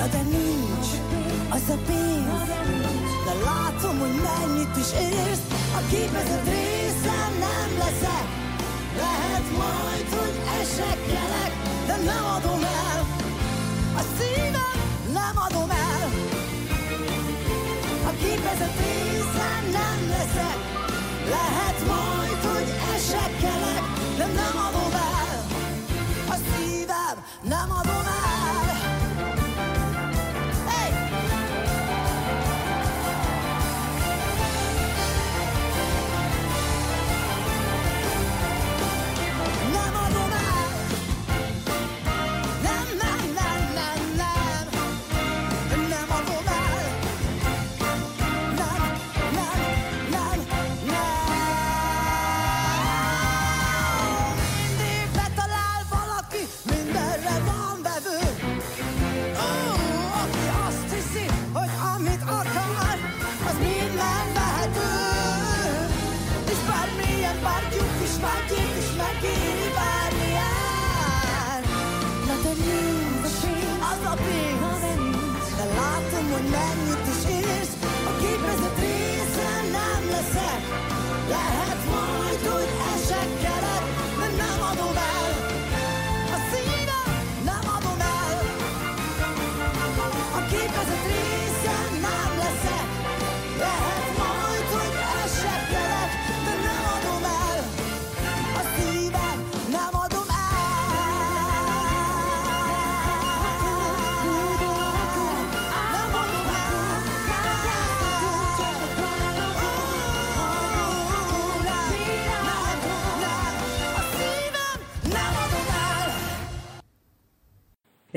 Na de nincs az a pénz, de látom, hogy mennyit is érsz. A képezett részem nem leszek, lehet majd, hogy esekkelek, de nem adom el. A szívem nem adom el. A képezett részem nem leszek, lehet majd, hogy esekkelek, de nem adom el. A szívem nem adom el.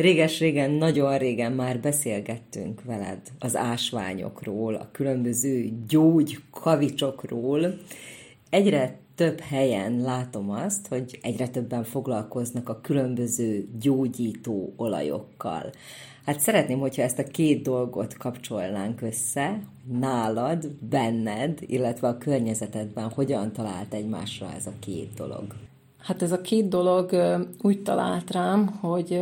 Réges-régen, nagyon régen már beszélgettünk veled az ásványokról, a különböző gyógy kavicsokról. Egyre több helyen látom azt, hogy egyre többen foglalkoznak a különböző gyógyító olajokkal. Hát szeretném, hogyha ezt a két dolgot kapcsolnánk össze, nálad, benned, illetve a környezetedben hogyan talált egymásra ez a két dolog. Hát ez a két dolog úgy talált rám, hogy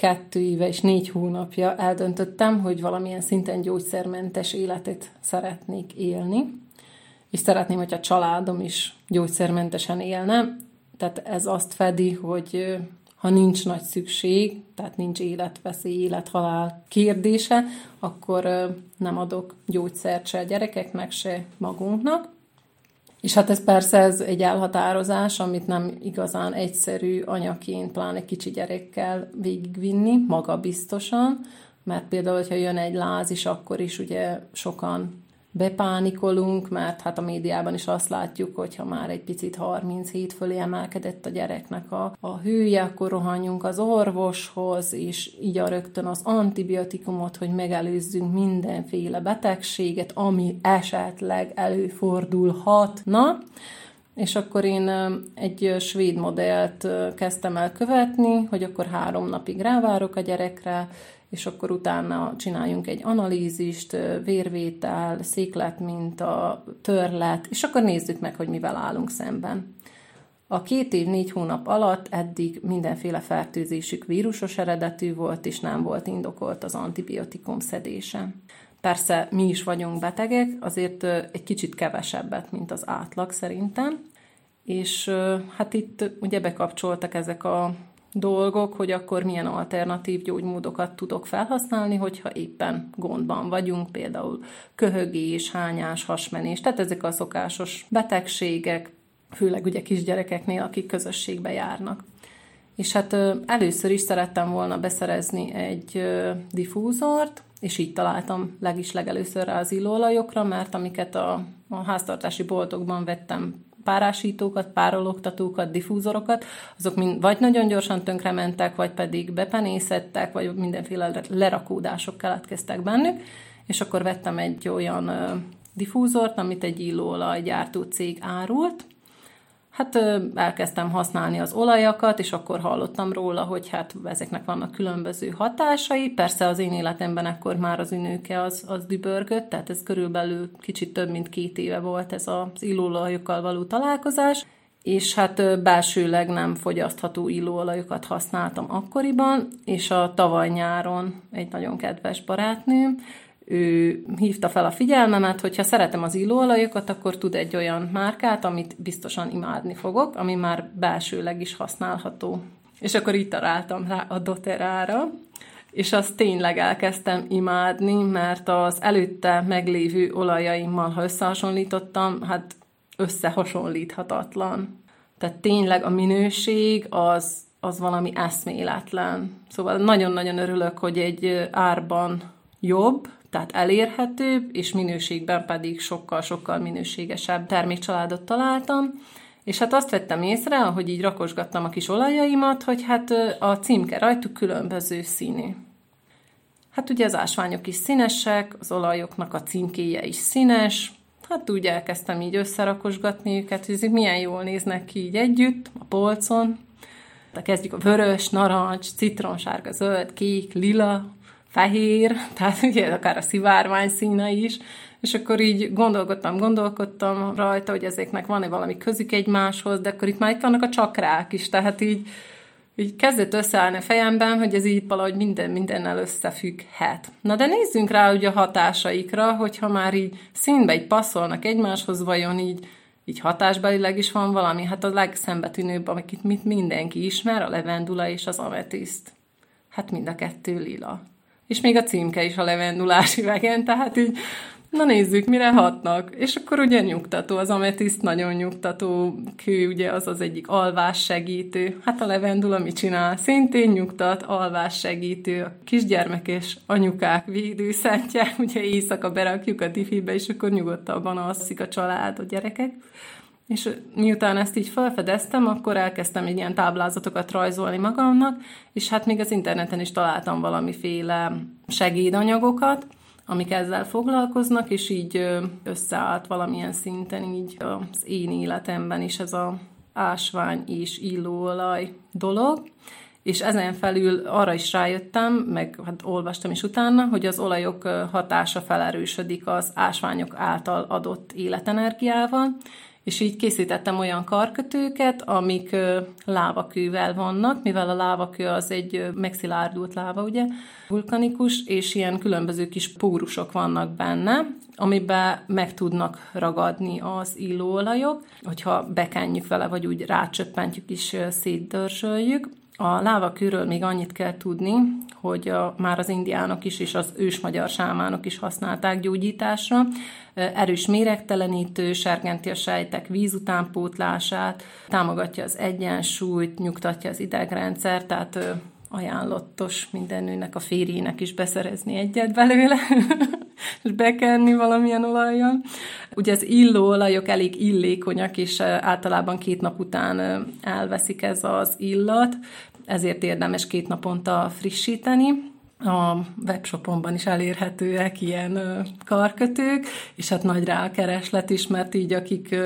kettő éve és négy hónapja eldöntöttem, hogy valamilyen szinten gyógyszermentes életet szeretnék élni, és szeretném, hogy a családom is gyógyszermentesen élne. Tehát ez azt fedi, hogy ha nincs nagy szükség, tehát nincs életveszély, élethalál kérdése, akkor nem adok gyógyszert se a gyerekeknek, se magunknak. És hát ez persze ez egy elhatározás, amit nem igazán egyszerű anyaként, pláne kicsi gyerekkel végigvinni, maga biztosan, mert például, hogyha jön egy láz is, akkor is ugye sokan bepánikolunk, mert hát a médiában is azt látjuk, hogy ha már egy picit 37 fölé emelkedett a gyereknek a, a hője, akkor rohanjunk az orvoshoz, és így a rögtön az antibiotikumot, hogy megelőzzünk mindenféle betegséget, ami esetleg előfordulhatna. És akkor én egy svéd modellt kezdtem el követni, hogy akkor három napig rávárok a gyerekre, és akkor utána csináljunk egy analízist, vérvétel, székletminta, törlet, és akkor nézzük meg, hogy mivel állunk szemben. A két év, négy hónap alatt eddig mindenféle fertőzésük vírusos eredetű volt, és nem volt indokolt az antibiotikum szedése. Persze mi is vagyunk betegek, azért egy kicsit kevesebbet, mint az átlag szerintem, és hát itt ugye bekapcsoltak ezek a dolgok, hogy akkor milyen alternatív gyógymódokat tudok felhasználni, hogyha éppen gondban vagyunk, például köhögés, hányás, hasmenés, tehát ezek a szokásos betegségek, főleg ugye kisgyerekeknél, akik közösségbe járnak. És hát először is szerettem volna beszerezni egy diffúzort, és így találtam legis legelőször rá az illóolajokra, mert amiket a, a háztartási boltokban vettem párásítókat, párologtatókat, diffúzorokat, azok mind vagy nagyon gyorsan tönkrementek, vagy pedig bepenészettek, vagy mindenféle lerakódások keletkeztek bennük, és akkor vettem egy olyan diffúzort, amit egy illóolajgyártó cég árult, Hát elkezdtem használni az olajakat, és akkor hallottam róla, hogy hát ezeknek vannak különböző hatásai. Persze az én életemben akkor már az ünőke az, az dübörgött, tehát ez körülbelül kicsit több mint két éve volt ez az illóolajokkal való találkozás, és hát belsőleg nem fogyasztható illóolajokat használtam akkoriban, és a tavaly nyáron egy nagyon kedves barátnőm, ő hívta fel a figyelmemet, hogy ha szeretem az illóolajokat, akkor tud egy olyan márkát, amit biztosan imádni fogok, ami már belsőleg is használható. És akkor itt találtam rá a doterára, és azt tényleg elkezdtem imádni, mert az előtte meglévő olajaimmal, ha összehasonlítottam, hát összehasonlíthatatlan. Tehát tényleg a minőség az, az valami eszméletlen. Szóval nagyon-nagyon örülök, hogy egy árban jobb, tehát elérhetőbb, és minőségben pedig sokkal-sokkal minőségesebb termékcsaládot találtam. És hát azt vettem észre, ahogy így rakosgattam a kis olajaimat, hogy hát a címke rajtuk különböző színű. Hát ugye az ásványok is színesek, az olajoknak a címkéje is színes, hát úgy elkezdtem így összerakosgatni őket, hogy ezek milyen jól néznek ki így együtt a polcon. De kezdjük a vörös, narancs, citronsárga, zöld, kék, lila, fehér, tehát ugye akár a szivárvány színe is, és akkor így gondolkodtam, gondolkodtam rajta, hogy ezeknek van-e valami közük egymáshoz, de akkor itt már itt vannak a csakrák is, tehát így, így kezdett összeállni a fejemben, hogy ez így valahogy minden mindennel összefügghet. Na de nézzünk rá ugye a hatásaikra, hogyha már így színbe így passzolnak egymáshoz, vajon így, így hatásbelileg is van valami, hát a legszembetűnőbb, amit mit mindenki ismer, a levendula és az ametiszt. Hát mind a kettő lila és még a címke is a levendulás üvegen, tehát így, na nézzük, mire hatnak. És akkor ugye nyugtató, az ametiszt nagyon nyugtató kő, ugye az az egyik alvás segítő. Hát a levendula mit csinál? Szintén nyugtat, alvás segítő, a kisgyermek és anyukák védőszentje, ugye éjszaka berakjuk a difibe, és akkor nyugodtabban alszik a család, a gyerekek. És miután ezt így felfedeztem, akkor elkezdtem egy ilyen táblázatokat rajzolni magamnak, és hát még az interneten is találtam valamiféle segédanyagokat, amik ezzel foglalkoznak, és így összeállt valamilyen szinten így az én életemben is ez a ásvány és illóolaj dolog, és ezen felül arra is rájöttem, meg hát olvastam is utána, hogy az olajok hatása felerősödik az ásványok által adott életenergiával, és így készítettem olyan karkötőket, amik lávakővel vannak, mivel a lávakő az egy megszilárdult láva, ugye, vulkanikus, és ilyen különböző kis pórusok vannak benne, amiben meg tudnak ragadni az illóolajok, hogyha bekenjük vele, vagy úgy rácsöppentjük is szétdörzsöljük. A lávakőről még annyit kell tudni, hogy a, már az indiánok is és az ősmagyar sámánok is használták gyógyításra. Erős méregtelenítő, sergenti a sejtek víz utánpótlását, támogatja az egyensúlyt, nyugtatja az idegrendszer, tehát ajánlottos minden nőnek, a férjének is beszerezni egyet belőle, és bekenni valamilyen olajjal. Ugye az illóolajok elég illékonyak, és általában két nap után elveszik ez az illat, ezért érdemes két naponta frissíteni. A webshopomban is elérhetőek ilyen karkötők, és hát nagy rá a kereslet is, mert így akik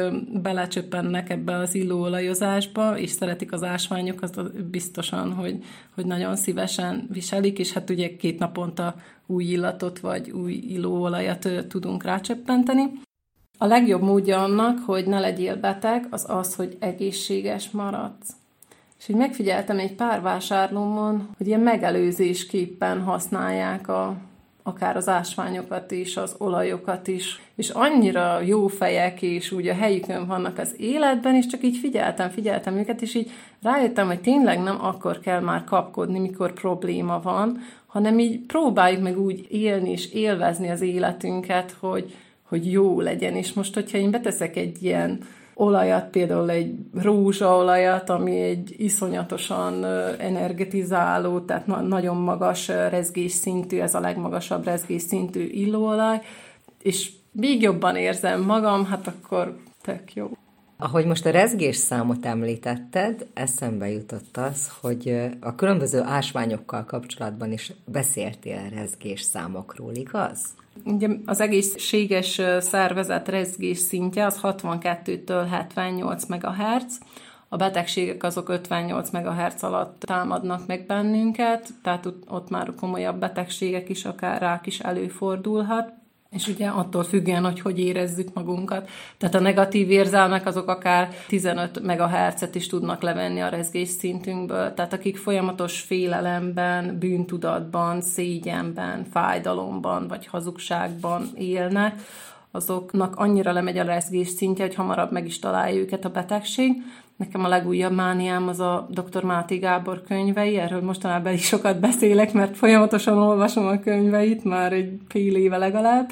belecsöppennek ebbe az illóolajozásba, és szeretik az ásványokat, biztosan, hogy, hogy nagyon szívesen viselik, és hát ugye két naponta új illatot vagy új illóolajat tudunk rácsöppenteni. A legjobb módja annak, hogy ne legyél beteg, az az, hogy egészséges maradsz. És így megfigyeltem egy pár vásárlómon, hogy ilyen megelőzésképpen használják a, akár az ásványokat is, az olajokat is, és annyira jó fejek, és úgy a helyükön vannak az életben, és csak így figyeltem, figyeltem őket, és így rájöttem, hogy tényleg nem akkor kell már kapkodni, mikor probléma van, hanem így próbáljuk meg úgy élni és élvezni az életünket, hogy, hogy jó legyen. És most, hogyha én beteszek egy ilyen olajat, például egy rózsaolajat, ami egy iszonyatosan energetizáló, tehát na- nagyon magas rezgés szintű, ez a legmagasabb rezgés szintű illóolaj, és még jobban érzem magam, hát akkor tök jó. Ahogy most a rezgés számot említetted, eszembe jutott az, hogy a különböző ásványokkal kapcsolatban is beszéltél rezgés számokról, igaz? Ugye az egészséges szervezet rezgés szintje az 62-től 78 MHz, a betegségek azok 58 MHz alatt támadnak meg bennünket, tehát ott már komolyabb betegségek is, akár rák is előfordulhat, és ugye attól függően, hogy hogy érezzük magunkat. Tehát a negatív érzelmek azok akár 15 MHz-et is tudnak levenni a rezgés szintünkből. Tehát akik folyamatos félelemben, bűntudatban, szégyenben, fájdalomban vagy hazugságban élnek, azoknak annyira lemegy a rezgés szintje, hogy hamarabb meg is találja őket a betegség. Nekem a legújabb mániám az a dr. Máté Gábor könyvei, erről mostanában is sokat beszélek, mert folyamatosan olvasom a könyveit, már egy fél éve legalább,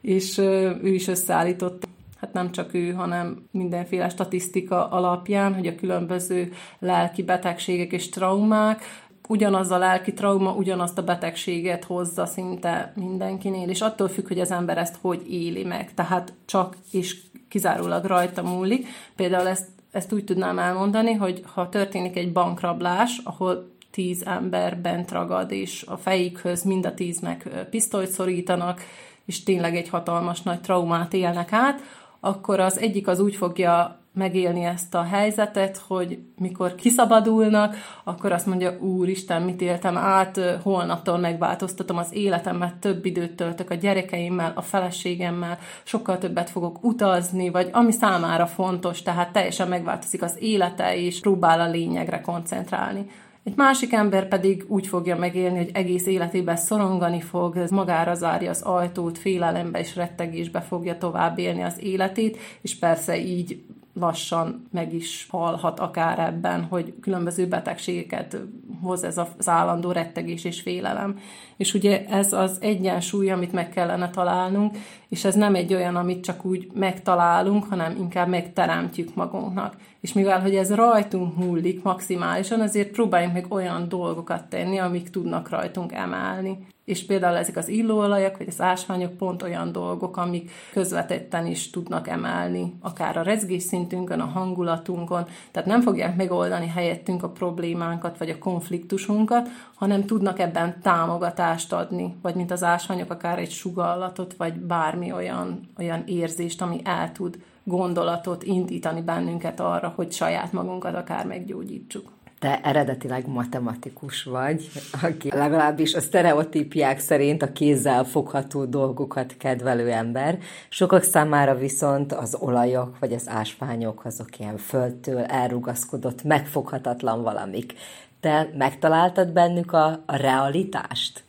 és ő is összeállított hát nem csak ő, hanem mindenféle statisztika alapján, hogy a különböző lelki betegségek és traumák, ugyanaz a lelki trauma, ugyanazt a betegséget hozza szinte mindenkinél, és attól függ, hogy az ember ezt hogy éli meg. Tehát csak és kizárólag rajta múlik. Például ezt ezt úgy tudnám elmondani, hogy ha történik egy bankrablás, ahol tíz ember bent ragad, és a fejükhöz mind a tíznek pisztolyt szorítanak, és tényleg egy hatalmas nagy traumát élnek át, akkor az egyik az úgy fogja megélni ezt a helyzetet, hogy mikor kiszabadulnak, akkor azt mondja, úristen, mit éltem át, holnaptól megváltoztatom az életemet, több időt töltök a gyerekeimmel, a feleségemmel, sokkal többet fogok utazni, vagy ami számára fontos, tehát teljesen megváltozik az élete, és próbál a lényegre koncentrálni. Egy másik ember pedig úgy fogja megélni, hogy egész életében szorongani fog, magára zárja az ajtót, félelembe és rettegésbe fogja tovább élni az életét, és persze így lassan meg is halhat akár ebben, hogy különböző betegségeket hoz ez az állandó rettegés és félelem. És ugye ez az egyensúly, amit meg kellene találnunk, és ez nem egy olyan, amit csak úgy megtalálunk, hanem inkább megteremtjük magunknak. És mivel, hogy ez rajtunk múlik maximálisan, ezért próbáljunk meg olyan dolgokat tenni, amik tudnak rajtunk emelni. És például ezek az illóolajak, vagy az ásványok pont olyan dolgok, amik közvetetten is tudnak emelni, akár a rezgés szintünkön, a hangulatunkon, tehát nem fogják megoldani helyettünk a problémánkat, vagy a konfliktusunkat, hanem tudnak ebben támogatást adni, vagy mint az ásványok, akár egy sugallatot, vagy bármi olyan, olyan érzést, ami el tud gondolatot indítani bennünket arra, hogy saját magunkat akár meggyógyítsuk. Te eredetileg matematikus vagy, aki legalábbis a sztereotípiák szerint a kézzel fogható dolgokat kedvelő ember. Sokak számára viszont az olajok vagy az ásványok azok ilyen földtől elrugaszkodott, megfoghatatlan valamik. Te megtaláltad bennük a, a realitást?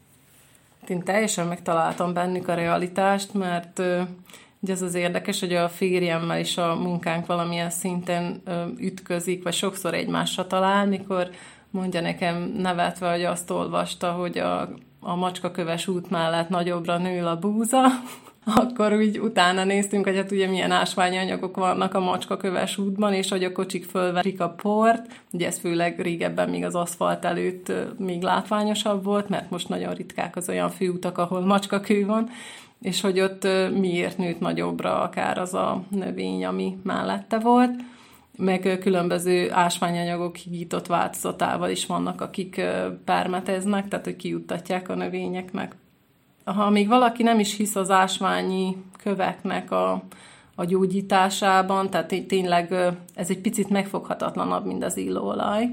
Én teljesen megtaláltam bennük a realitást, mert Ugye ez az érdekes, hogy a férjemmel is a munkánk valamilyen szinten ütközik, vagy sokszor egymásra talál, mikor mondja nekem nevetve, hogy azt olvasta, hogy a, a macskaköves út mellett nagyobbra nő a búza, akkor úgy utána néztünk, hogy hát ugye milyen ásványanyagok vannak a macskaköves útban, és hogy a kocsik fölverik a port, ugye ez főleg régebben még az aszfalt előtt még látványosabb volt, mert most nagyon ritkák az olyan főutak, ahol macskakő van, és hogy ott miért nőtt nagyobbra akár az a növény, ami mellette volt, meg különböző ásványanyagok higított változatával is vannak, akik permeteznek, tehát hogy kijuttatják a növényeknek. Ha még valaki nem is hisz az ásványi köveknek a, a gyógyításában, tehát tényleg ez egy picit megfoghatatlanabb, mint az illóolaj,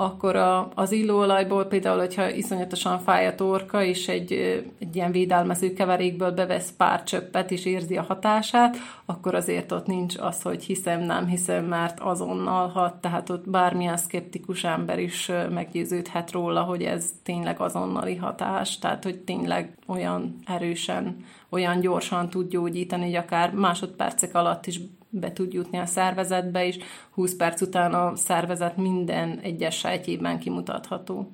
akkor a, az illóolajból például, hogyha iszonyatosan fáj a torka, és egy, egy ilyen védelmező keverékből bevesz pár csöppet, és érzi a hatását, akkor azért ott nincs az, hogy hiszem, nem hiszem, mert azonnal hat, tehát ott bármilyen szkeptikus ember is meggyőződhet róla, hogy ez tényleg azonnali hatás, tehát hogy tényleg olyan erősen, olyan gyorsan tud gyógyítani, hogy akár másodpercek alatt is be tud jutni a szervezetbe, és 20 perc után a szervezet minden egyes sejtjében kimutatható.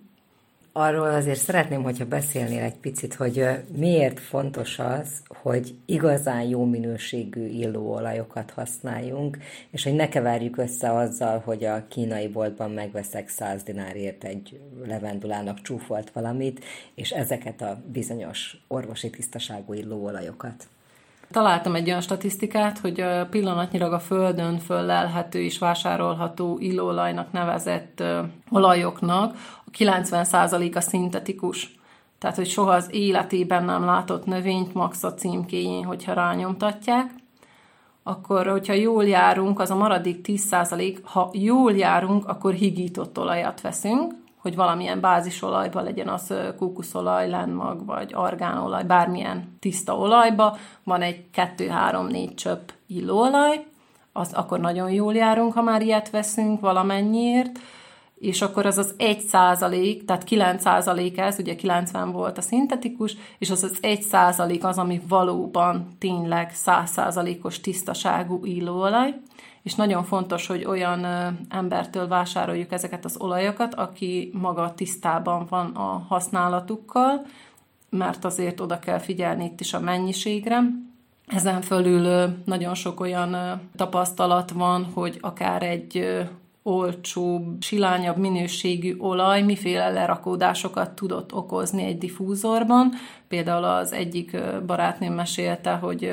Arról azért szeretném, hogyha beszélnél egy picit, hogy miért fontos az, hogy igazán jó minőségű illóolajokat használjunk, és hogy ne keverjük össze azzal, hogy a kínai boltban megveszek 100 dinárért egy levendulának csúfolt valamit, és ezeket a bizonyos orvosi tisztaságú illóolajokat. Találtam egy olyan statisztikát, hogy pillanatnyilag a földön föllelhető és vásárolható illóolajnak nevezett olajoknak a 90%-a szintetikus. Tehát, hogy soha az életében nem látott növényt max a címkéjén, hogyha rányomtatják akkor, hogyha jól járunk, az a maradék 10%, ha jól járunk, akkor higított olajat veszünk, hogy valamilyen bázisolajba legyen az kókuszolaj, lenmag, vagy argánolaj, bármilyen tiszta olajba, van egy 2-3-4 csöpp illóolaj, az akkor nagyon jól járunk, ha már ilyet veszünk valamennyiért, és akkor az az 1 százalék, tehát 9 százalék ez, ugye 90 volt a szintetikus, és az az 1 százalék az, ami valóban tényleg 100 százalékos tisztaságú illóolaj, és nagyon fontos, hogy olyan embertől vásároljuk ezeket az olajokat, aki maga tisztában van a használatukkal, mert azért oda kell figyelni itt is a mennyiségre. Ezen fölül nagyon sok olyan tapasztalat van, hogy akár egy olcsóbb, silányabb minőségű olaj miféle lerakódásokat tudott okozni egy diffúzorban. Például az egyik ö, barátnőm mesélte, hogy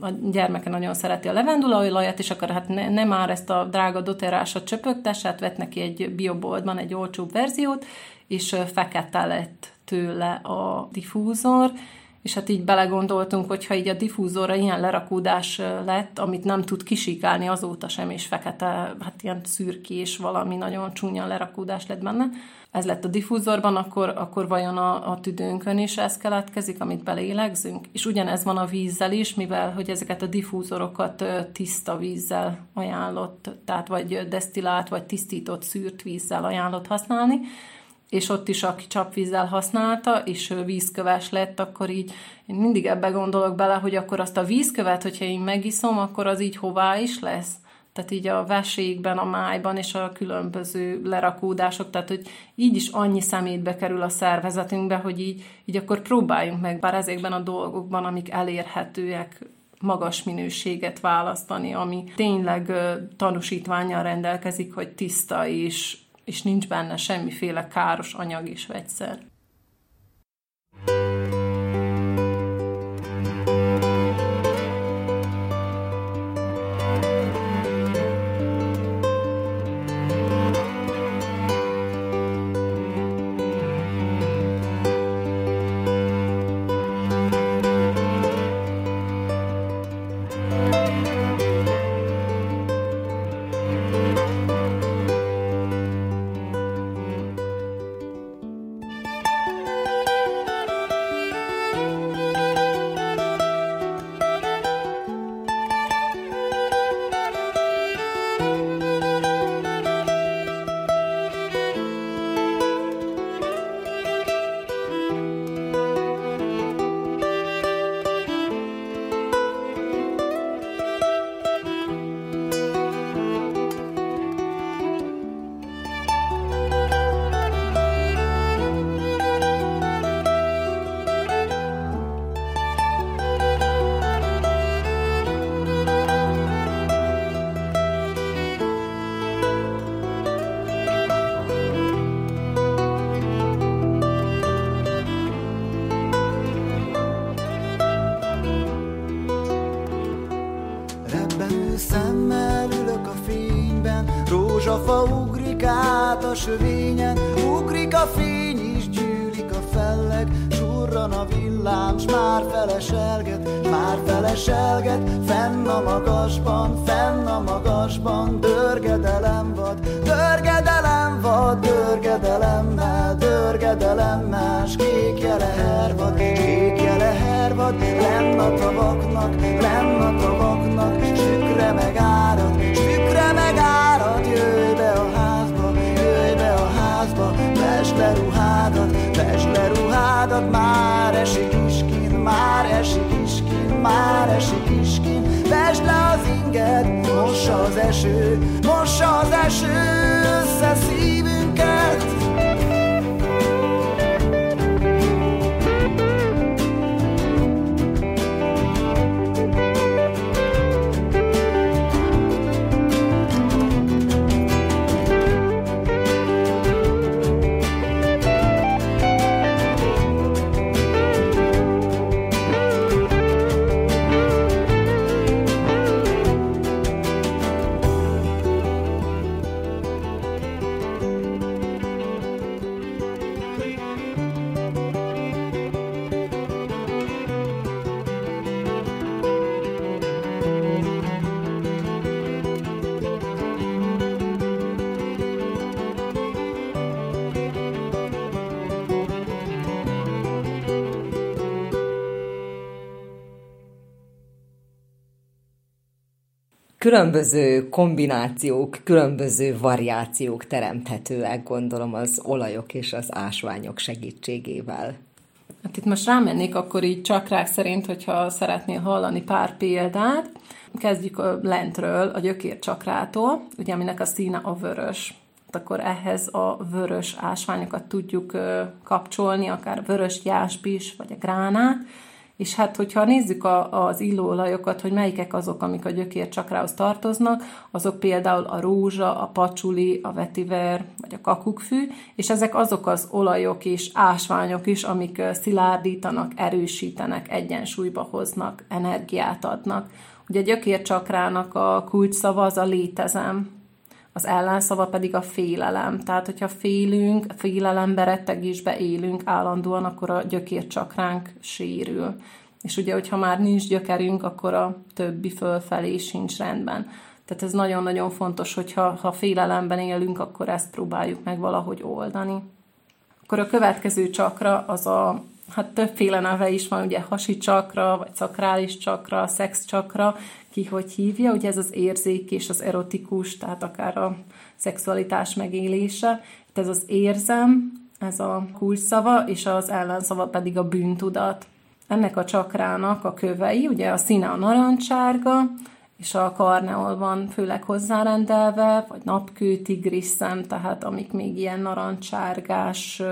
a gyermeke nagyon szereti a levendulaolajat, és akkor hát ne, ne már ezt a drága doterásat csöpögtesse, hát vett neki egy bioboltban egy olcsóbb verziót, és fekete lett tőle a diffúzor, és hát így belegondoltunk, hogy ha így a diffúzorra ilyen lerakódás lett, amit nem tud kisikálni azóta sem, és fekete, hát ilyen szürkés, valami nagyon csúnya lerakódás lett benne, ez lett a diffúzorban, akkor, akkor vajon a, a tüdőnkön is ez keletkezik, amit belélegzünk? És ugyanez van a vízzel is, mivel hogy ezeket a diffúzorokat tiszta vízzel ajánlott, tehát vagy desztillált, vagy tisztított szűrt vízzel ajánlott használni, és ott is, aki csapvízzel használta, és vízköves lett, akkor így én mindig ebbe gondolok bele, hogy akkor azt a vízkövet, hogyha én megiszom, akkor az így hová is lesz. Tehát így a veségben, a májban és a különböző lerakódások, tehát hogy így is annyi szemétbe kerül a szervezetünkbe, hogy így, így akkor próbáljunk meg bár ezekben a dolgokban, amik elérhetőek, magas minőséget választani, ami tényleg tanúsítványjal rendelkezik, hogy tiszta és, és nincs benne semmiféle káros anyag és vegyszer. Mossa különböző kombinációk, különböző variációk teremthetőek, gondolom, az olajok és az ásványok segítségével. Hát itt most rámennék akkor így csakrák szerint, hogyha szeretnél hallani pár példát. Kezdjük lentről, a gyökér csakrától, ugye aminek a színe a vörös. Hát akkor ehhez a vörös ásványokat tudjuk kapcsolni, akár vörös jászbis, vagy a gránát, és hát, hogyha nézzük a, az illóolajokat, hogy melyikek azok, amik a gyökér csakrához tartoznak, azok például a rózsa, a pacsuli, a vetiver, vagy a kakukkfű, és ezek azok az olajok és ásványok is, amik szilárdítanak, erősítenek, egyensúlyba hoznak, energiát adnak. Ugye a gyökér csakrának a kulcsszava az a létezem, az ellenszava pedig a félelem. Tehát, hogyha félünk, félelembe, rettegésbe élünk állandóan, akkor a gyökércsakránk sérül. És ugye, hogyha már nincs gyökerünk, akkor a többi fölfelé sincs rendben. Tehát ez nagyon-nagyon fontos, hogyha ha félelemben élünk, akkor ezt próbáljuk meg valahogy oldani. Akkor a következő csakra az a, hát többféle neve is van, ugye hasi csakra, vagy szakrális csakra, szex csakra, ki hogy hívja, ugye ez az érzék és az erotikus, tehát akár a szexualitás megélése. Itt ez az érzem, ez a kulcsszava, és az ellenszava pedig a bűntudat. Ennek a csakrának a kövei, ugye a színe a narancsárga, és a karneol van főleg hozzárendelve, vagy napkő, tigriszem, tehát amik még ilyen narancsárgás,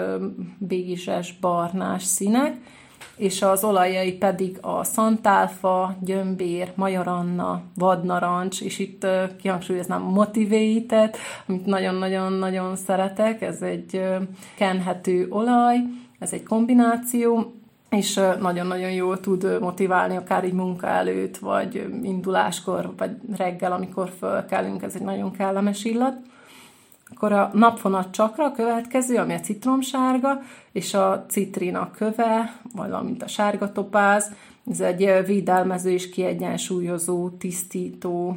bézses, barnás színek. És az olajai pedig a szantálfa, gyömbér, majaranna, vadnarancs, és itt kihangsúlyoznám motivated, amit nagyon-nagyon-nagyon szeretek, ez egy kenhető olaj, ez egy kombináció, és nagyon-nagyon jól tud motiválni, akár így munka előtt, vagy induláskor, vagy reggel, amikor fölkelünk, ez egy nagyon kellemes illat. Akkor a napfonat csakra a következő, ami a citromsárga, és a citrina köve, valamint a sárga topáz. Ez egy védelmező és kiegyensúlyozó, tisztító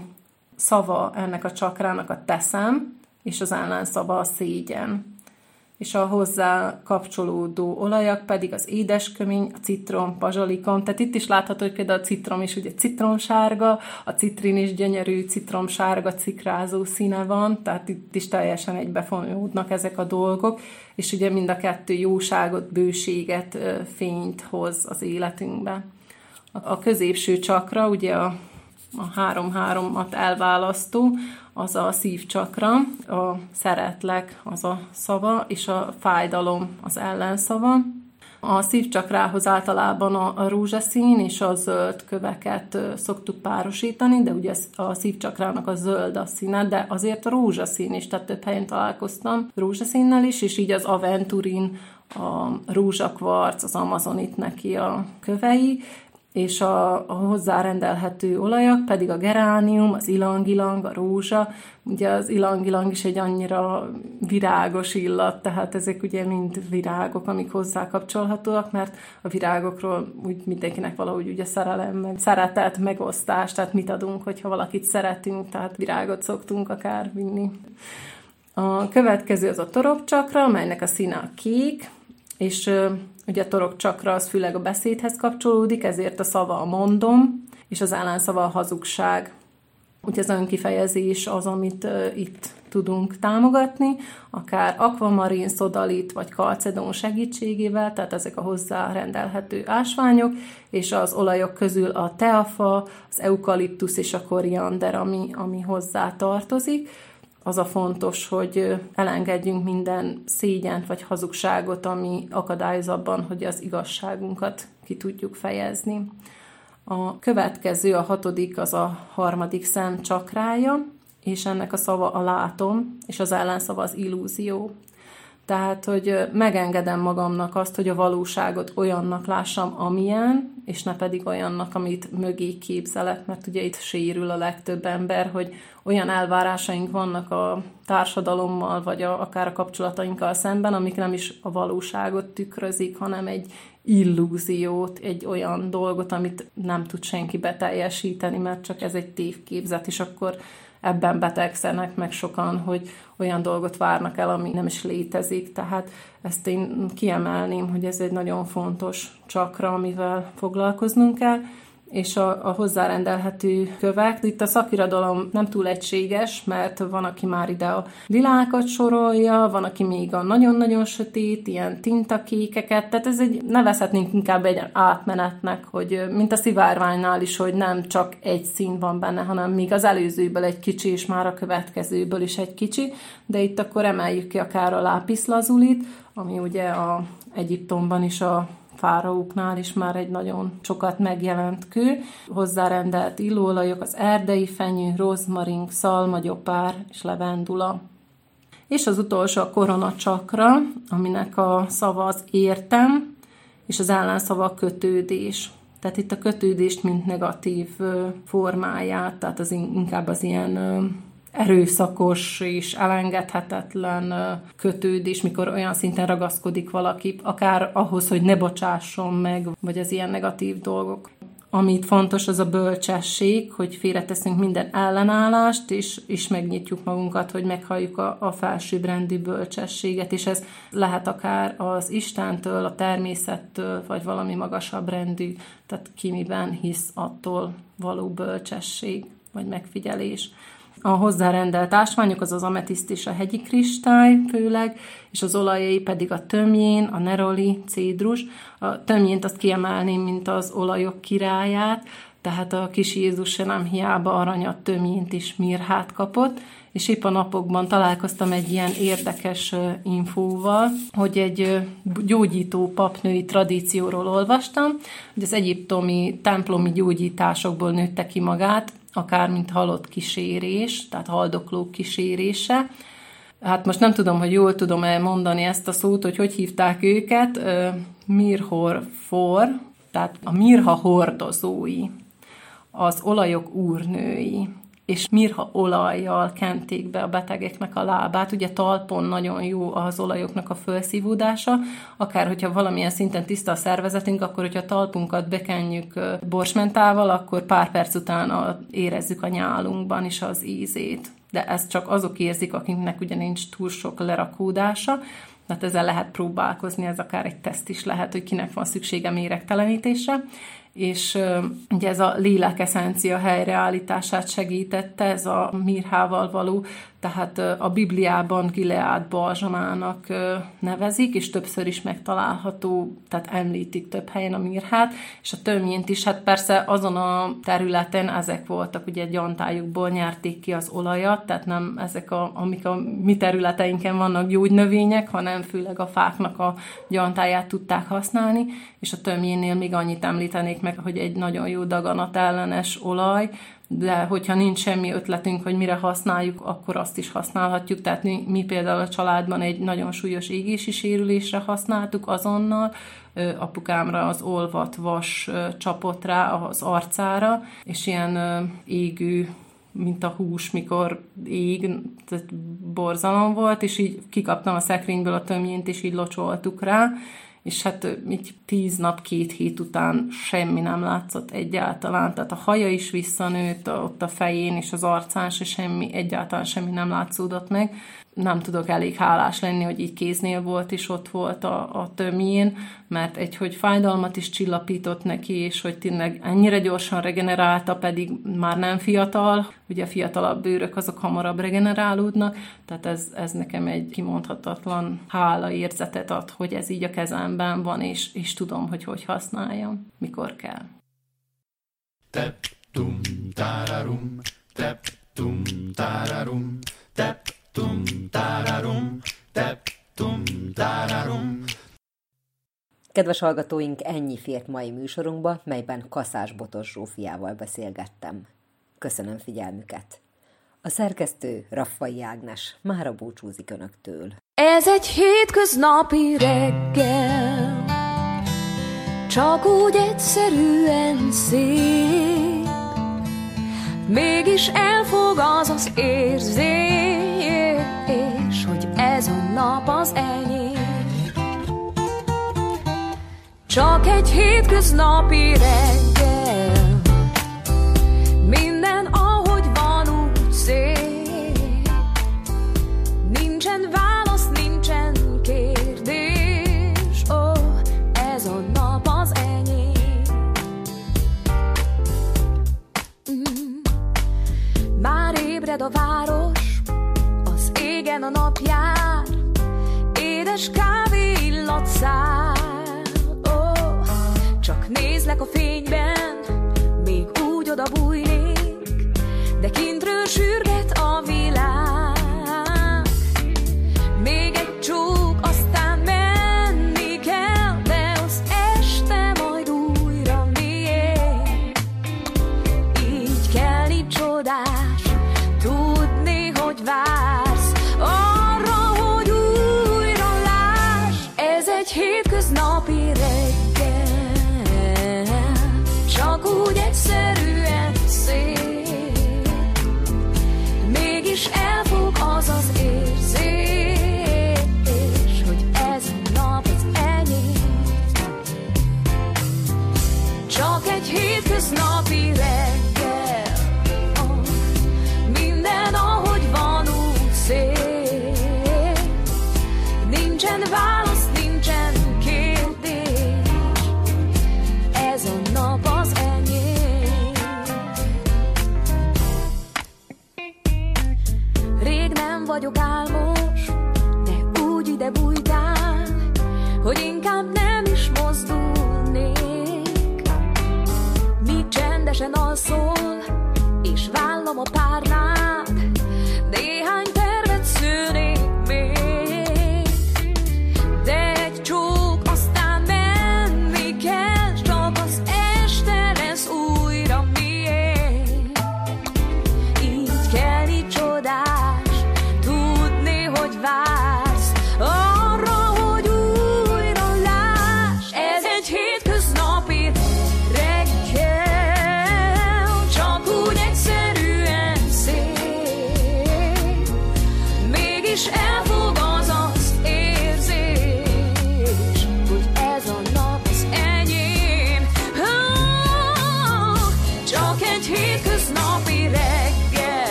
szava ennek a csakrának a teszem, és az ellenszava a szégyen és a hozzá kapcsolódó olajak pedig az édeskömény, a citrom, bazsalikom, tehát itt is látható, hogy például a citrom is ugye citromsárga, a citrin is gyönyörű citromsárga cikrázó színe van, tehát itt is teljesen egybefonódnak ezek a dolgok, és ugye mind a kettő jóságot, bőséget, fényt hoz az életünkbe. A középső csakra, ugye a a három-háromat elválasztó, az a szívcsakra, a szeretlek az a szava, és a fájdalom az ellenszava. A szívcsakrához általában a, rózsaszín és a zöld köveket szoktuk párosítani, de ugye a szívcsakrának a zöld a színe, de azért a rózsaszín is, tehát több helyen találkoztam rózsaszínnel is, és így az aventurin, a rózsakvarc, az amazonit neki a kövei, és a, a hozzárendelhető olajak pedig a geránium, az ilangilang, a rózsa. Ugye az ilangilang is egy annyira virágos illat, tehát ezek ugye mind virágok, amik hozzá kapcsolhatóak, mert a virágokról úgy mindenkinek valahogy ugye szerelem, meg szeretet, megosztás, tehát mit adunk, hogyha valakit szeretünk, tehát virágot szoktunk akár vinni. A következő az a torokcsakra, melynek a színe a kék, és Ugye a torok csakra az főleg a beszédhez kapcsolódik, ezért a szava a mondom, és az ellenszava a hazugság. Ugye az önkifejezés az, amit uh, itt tudunk támogatni, akár akvamarin, szodalit vagy kalcedon segítségével, tehát ezek a hozzárendelhető ásványok, és az olajok közül a teafa, az eukaliptusz és a koriander, ami, ami hozzá tartozik az a fontos, hogy elengedjünk minden szégyent vagy hazugságot, ami akadályoz abban, hogy az igazságunkat ki tudjuk fejezni. A következő, a hatodik, az a harmadik szem csakrája, és ennek a szava a látom, és az ellenszava az illúzió. Tehát, hogy megengedem magamnak azt, hogy a valóságot olyannak lássam, amilyen, és ne pedig olyannak, amit mögé képzelek, mert ugye itt sérül a legtöbb ember, hogy olyan elvárásaink vannak a társadalommal, vagy a, akár a kapcsolatainkkal szemben, amik nem is a valóságot tükrözik, hanem egy illúziót, egy olyan dolgot, amit nem tud senki beteljesíteni, mert csak ez egy tévképzet, és akkor ebben betegszenek meg sokan, hogy olyan dolgot várnak el, ami nem is létezik. Tehát ezt én kiemelném, hogy ez egy nagyon fontos csakra, amivel foglalkoznunk kell. És a, a hozzárendelhető kövek. Itt a szakirodalom nem túl egységes, mert van, aki már ide a lilákat sorolja, van, aki még a nagyon-nagyon sötét, ilyen tintakékeket, tehát ez egy, nevezhetnénk inkább egy átmenetnek, hogy mint a szivárványnál is, hogy nem csak egy szín van benne, hanem még az előzőből egy kicsi, és már a következőből is egy kicsi, de itt akkor emeljük ki akár a lápiszlazulit, ami ugye a Egyiptomban is a fáraóknál is már egy nagyon sokat megjelent kő. Hozzárendelt illóolajok az erdei fenyő, rozmarin, szalmagyopár és levendula. És az utolsó a koronacsakra, aminek a szava az értem, és az ellenszava a kötődés. Tehát itt a kötődést, mint negatív formáját, tehát az inkább az ilyen erőszakos és elengedhetetlen kötődés, mikor olyan szinten ragaszkodik valaki, akár ahhoz, hogy ne bocsásson meg, vagy az ilyen negatív dolgok. Amit fontos, az a bölcsesség, hogy félreteszünk minden ellenállást, és, és megnyitjuk magunkat, hogy meghalljuk a, a felsőbbrendű bölcsességet, és ez lehet akár az Istentől, a természettől, vagy valami magasabb rendű, tehát ki miben hisz attól való bölcsesség, vagy megfigyelés. A hozzárendelt ásványok az az ametiszt és a hegyi kristály főleg, és az olajai pedig a tömjén, a neroli, cédrus. A tömjént azt kiemelném, mint az olajok királyát, tehát a kis Jézus se nem hiába aranyat, tömjént is mirhát kapott, és épp a napokban találkoztam egy ilyen érdekes infóval, hogy egy gyógyító papnői tradícióról olvastam, hogy az egyiptomi templomi gyógyításokból nőtte ki magát, akár mint halott kísérés, tehát haldoklók kísérése. Hát most nem tudom, hogy jól tudom-e mondani ezt a szót, hogy hogy hívták őket, Mirhor for, tehát a mirha hordozói, az olajok úrnői és mirha olajjal kenték be a betegeknek a lábát. Ugye talpon nagyon jó az olajoknak a felszívódása, akár hogyha valamilyen szinten tiszta a szervezetünk, akkor hogyha talpunkat bekenjük borsmentával, akkor pár perc után érezzük a nyálunkban is az ízét. De ezt csak azok érzik, akiknek ugye nincs túl sok lerakódása, tehát ezzel lehet próbálkozni, ez akár egy teszt is lehet, hogy kinek van szüksége méregtelenítésre és ugye ez a lélek eszencia helyreállítását segítette, ez a mirhával való tehát a Bibliában Gileád balzsamának nevezik, és többször is megtalálható, tehát említik több helyen a mirhát, és a tömjént is, hát persze azon a területen ezek voltak, ugye gyantájukból nyerték ki az olajat, tehát nem ezek, a, amik a mi területeinken vannak gyógynövények, hanem főleg a fáknak a gyantáját tudták használni, és a tömjénnél még annyit említenék meg, hogy egy nagyon jó daganat ellenes olaj, de hogyha nincs semmi ötletünk, hogy mire használjuk, akkor azt is használhatjuk. Tehát mi, mi például a családban egy nagyon súlyos égési sérülésre használtuk azonnal, apukámra az olvat vas csapott rá az arcára, és ilyen égő mint a hús, mikor ég, tehát borzalom volt, és így kikaptam a szekrényből a tömjént, és így locsoltuk rá, és hát így tíz nap, két hét után semmi nem látszott egyáltalán, tehát a haja is visszanőtt, ott a fején és az arcán se semmi, egyáltalán semmi nem látszódott meg, nem tudok elég hálás lenni, hogy így kéznél volt, és ott volt a, a tömjén, mert egy, hogy fájdalmat is csillapított neki, és hogy tényleg ennyire gyorsan regenerálta, pedig már nem fiatal, ugye fiatalabb bőrök azok hamarabb regenerálódnak, tehát ez, ez nekem egy kimondhatatlan hála érzetet ad, hogy ez így a kezemben van, és, és tudom, hogy hogy használjam, mikor kell. Tep, tum, tararum, tep, tum, tararum, tep, tum, tararum, tep, tum, tararum. Kedves hallgatóink, ennyi fért mai műsorunkba, melyben Kaszás Botos Zsófiával beszélgettem. Köszönöm figyelmüket! A szerkesztő Raffai Ágnes mára búcsúzik Önöktől. Ez egy hétköznapi reggel, csak úgy egyszerűen szép. Mégis elfog az az érzés, eljé, és hogy ez a nap az enyém. Csak egy hétköznapi reggel, minden ahogy van úgy szép. Nincsen válasz, nincsen kérdés, ó, oh, ez a nap az enyém. Mm. Már ébred a város, az égen a nap jár, édes kávé illat száll. Oh, csak nézlek a fényben, még úgy oda bújnék, de kintről sürget a világ. Csak egy hétköznapi reggel,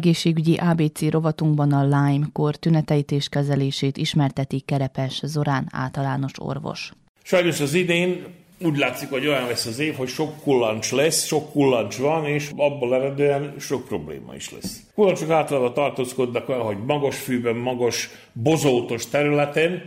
Egészségügyi ABC rovatunkban a Lyme-kor tüneteit és kezelését ismerteti Kerepes Zorán általános orvos. Sajnos az idén úgy látszik, hogy olyan lesz az év, hogy sok kullancs lesz, sok kullancs van, és abból eredően sok probléma is lesz. Kullancsok általában tartózkodnak olyan, hogy magas fűben, magas, bozótos területen,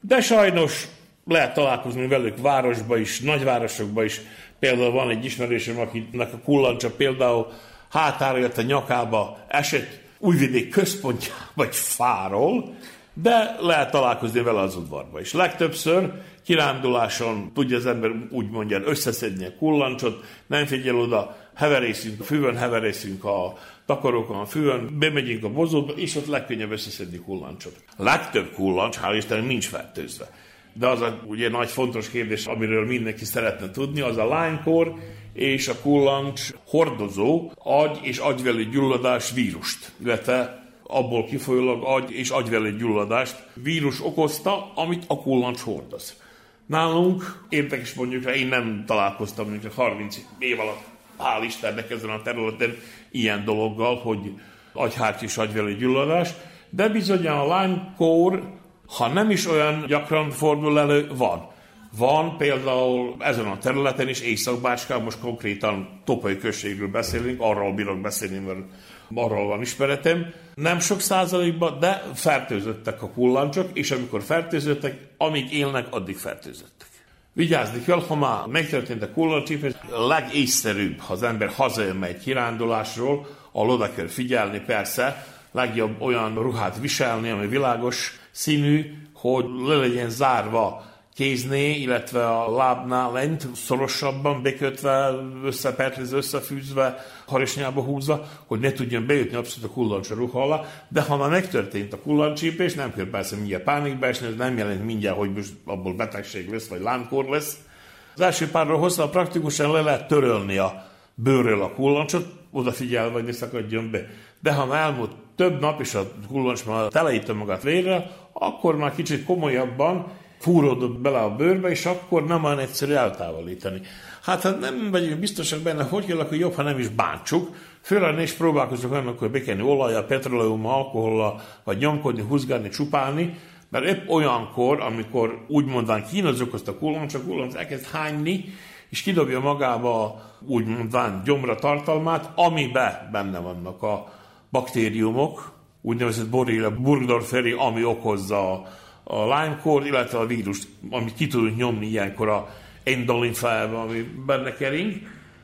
de sajnos lehet találkozni velük városba is, nagyvárosokba is. Például van egy ismerősöm, akinek a kullancsa például hátára jött a nyakába, esett újvidék központja, vagy fáról, de lehet találkozni vele az udvarba is. Legtöbbször kiránduláson tudja az ember úgy mondja összeszedni a kullancsot, nem figyel oda, heverészünk a füvön, heverészünk a takarókon, a füvön, bemegyünk a bozóba, és ott legkönnyebb összeszedni kullancsot. Legtöbb kullancs, hál' Istennek, nincs fertőzve. De az a ugye nagy fontos kérdés, amiről mindenki szeretne tudni, az a lánykor és a kullancs hordozó agy és agyvelő gyulladás vírust, illetve abból kifolyólag agy és agyvelő gyulladást vírus okozta, amit a kullancs hordoz. Nálunk érdekes mondjuk, én nem találkoztam mondjuk 30 év alatt, hál' Istennek ezen a területen ilyen dologgal, hogy agyhárt és agyvelő gyulladás, de bizony a lánykór, ha nem is olyan gyakran fordul elő, van. Van például ezen a területen is, Észak-Bácskán, most konkrétan Topai községről beszélünk, arról bírok beszélni, mert arról van ismeretem. Nem sok százalékban, de fertőzöttek a kullancsok, és amikor fertőzöttek, amíg élnek, addig fertőzöttek. Vigyázni kell, ha már megtörtént a kullancsípés, a legészszerűbb, ha az ember hazajön egy kirándulásról, ahol oda kell figyelni, persze, legjobb olyan ruhát viselni, ami világos színű, hogy le legyen zárva kézné, illetve a lábnál lent, szorosabban bekötve, összepertlizve, összefűzve, harisnyába húzva, hogy ne tudjon bejutni abszolút a kullancs a ruha alá, de ha már megtörtént a kullancsípés, nem kell persze mindjárt pánikba esni, ez nem jelent mindjárt, hogy most abból betegség lesz, vagy lánkor lesz. Az első párról hozzá praktikusan le lehet törölni a bőrről a kullancsot, odafigyelve, hogy ne szakadjon be. De ha már elmúlt több nap, és a kullancs már teleítte magát vérre, akkor már kicsit komolyabban fúródott bele a bőrbe, és akkor nem olyan egyszerű eltávolítani. Hát ha nem vagyunk biztosak benne, hogy kell, akkor jobb, ha nem is bántsuk. Főleg is próbálkozunk olyanok, hogy bekenni olajjal, petroleum, alkohollal, vagy nyomkodni, húzgálni, csupálni, mert épp olyankor, amikor úgymondván kínozzuk azt a kullancs, a kullanc elkezd hányni, és kidobja magába úgymondván gyomra tartalmát, amibe benne vannak a baktériumok, úgynevezett Borrelia burgdorferi, ami okozza a, a Lyme-kor, illetve a vírust, amit ki tudunk nyomni ilyenkor a endolinfájába, ami benne kering.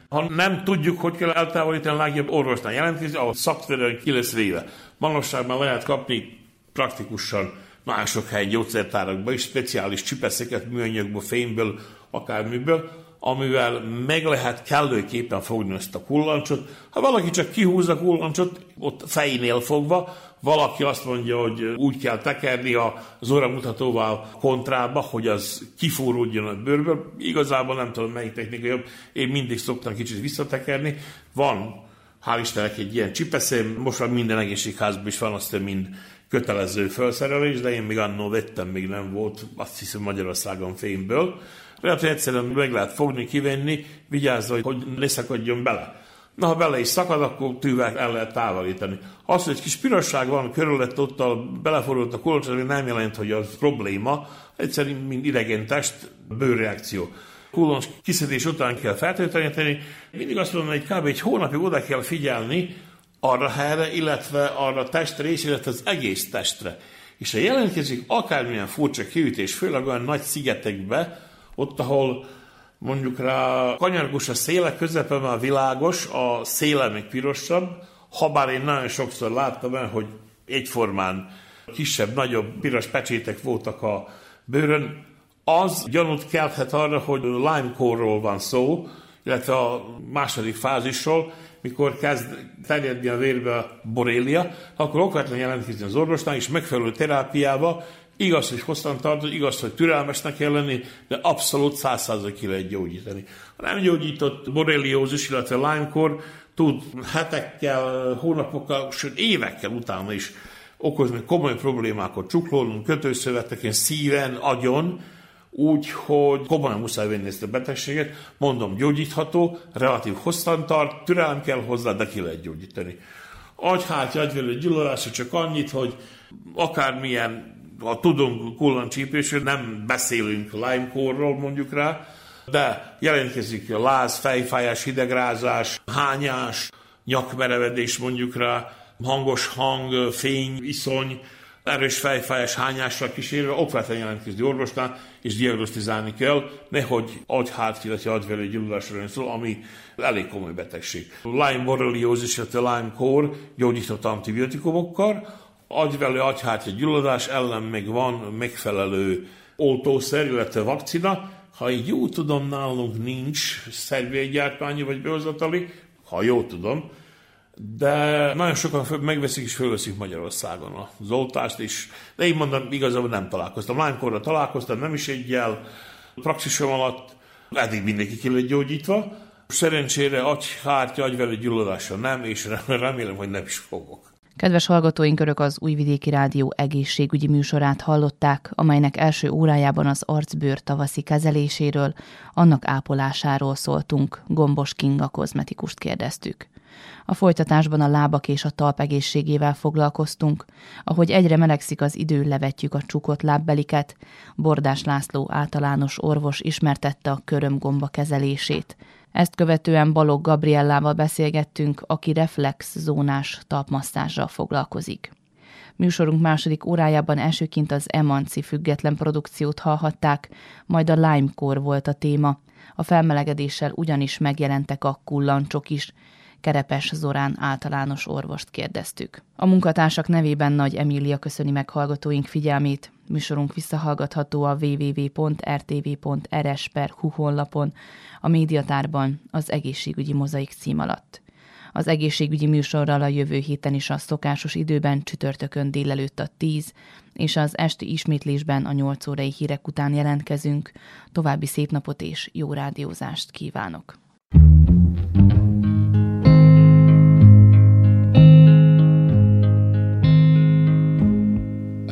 Ha nem tudjuk, hogy kell eltávolítani, a legjobb orvosnál jelentkezni, ahol szakszerűen ki lesz véve. Manapság lehet kapni praktikusan nagyon sok helyi gyógyszertárakban is speciális csipeszeket műanyagból, fényből, akármiből, amivel meg lehet kellőképpen fogni ezt a kullancsot. Ha valaki csak kihúz a kullancsot, ott fejénél fogva, valaki azt mondja, hogy úgy kell tekerni az óramutatóval kontrába, hogy az kifúródjon a bőrből. Igazából nem tudom, melyik technika jobb. Én mindig szoktam kicsit visszatekerni. Van, hál' Istennek egy ilyen csipeszém, most már minden egészségházban is van, azt mind kötelező felszerelés, de én még annó vettem, még nem volt, azt hiszem Magyarországon fényből. Lehet, hogy egyszerűen meg lehet fogni, kivenni, vigyázza, hogy ne szakadjon bele. Na, ha bele is szakad, akkor tűvel el lehet távolítani. Az, hogy egy kis pirosság van körülött, ott a beleforult a kulcs, nem jelent, hogy az probléma, egyszerűen mint idegen test, bőrreakció. Kulons kiszedés után kell fertőtleníteni. Mindig azt mondom, hogy kb. egy hónapig oda kell figyelni arra helyre, illetve arra a testrész, illetve az egész testre. És ha jelentkezik akármilyen furcsa kiütés, főleg olyan nagy szigetekbe, ott, ahol mondjuk rá kanyargós a széle, közepe már világos, a széle még pirosabb, habár én nagyon sokszor láttam el, hogy egyformán kisebb, nagyobb piros pecsétek voltak a bőrön, az gyanút kelthet arra, hogy lime ról van szó, illetve a második fázisról, mikor kezd terjedni a vérbe a borélia, akkor okvetlen jelentkezni az orvosnál, és megfelelő terápiába Igaz, hogy hosszan tartó, igaz, hogy türelmesnek kell lenni, de abszolút százszázalékig ki lehet gyógyítani. A nem gyógyított borreliózis, illetve Lyme-kor tud hetekkel, hónapokkal, sőt évekkel utána is okozni komoly problémákat csuklónunk, kötőszöveteken, szíven, agyon, úgy, hogy komolyan muszáj venni ezt a betegséget. Mondom, gyógyítható, relatív hosszan tart, türelem kell hozzá, de ki lehet gyógyítani. Agyhártya, agyvelő gyulladása csak annyit, hogy akármilyen ha tudunk kullancsípésről, nem beszélünk Lyme-korról mondjuk rá, de jelentkezik a láz, fejfájás, hidegrázás, hányás, nyakmerevedés mondjuk rá, hangos hang, fény, iszony, erős fejfájás hányásra kísérve, okvetlen jelentkezni orvosnál, és diagnosztizálni kell, nehogy agyhárt, illetve agyvelő gyulladásra szól, ami elég komoly betegség. Lyme borreliózis, illetve Lyme kór gyógyított antibiotikumokkal, agyvelő agyhártya gyulladás ellen még van megfelelő oltószer, illetve vakcina. Ha így jó tudom, nálunk nincs szervénygyártmányi vagy behozatali, ha jó tudom, de nagyon sokan megveszik és fölveszik Magyarországon az oltást is. De én mondom, igazából nem találkoztam. Lánykorra találkoztam, nem is egyel. Praxisom alatt eddig mindenki ki lett gyógyítva. Szerencsére agyhártya, agyvelő gyulladása nem, és remélem, hogy nem is fogok. Kedves hallgatóink, örök az Újvidéki Rádió egészségügyi műsorát hallották, amelynek első órájában az arcbőr tavaszi kezeléséről, annak ápolásáról szóltunk, Gombos Kinga kozmetikust kérdeztük. A folytatásban a lábak és a talp egészségével foglalkoztunk, ahogy egyre melegszik az idő, levetjük a csukott lábbeliket. Bordás László általános orvos ismertette a körömgomba kezelését – ezt követően Balog Gabriellával beszélgettünk, aki reflexzónás talpmasszázsal foglalkozik. Műsorunk második órájában elsőként az Emanci független produkciót hallhatták, majd a Limekor volt a téma. A felmelegedéssel ugyanis megjelentek a kullancsok is, Kerepes Zorán általános orvost kérdeztük. A munkatársak nevében Nagy Emília köszöni meg hallgatóink figyelmét. Műsorunk visszahallgatható a www.rtv.rs per honlapon, a médiatárban az egészségügyi mozaik cím alatt. Az egészségügyi műsorral a jövő héten is a szokásos időben csütörtökön délelőtt a 10, és az esti ismétlésben a 8 órai hírek után jelentkezünk. További szép napot és jó rádiózást kívánok!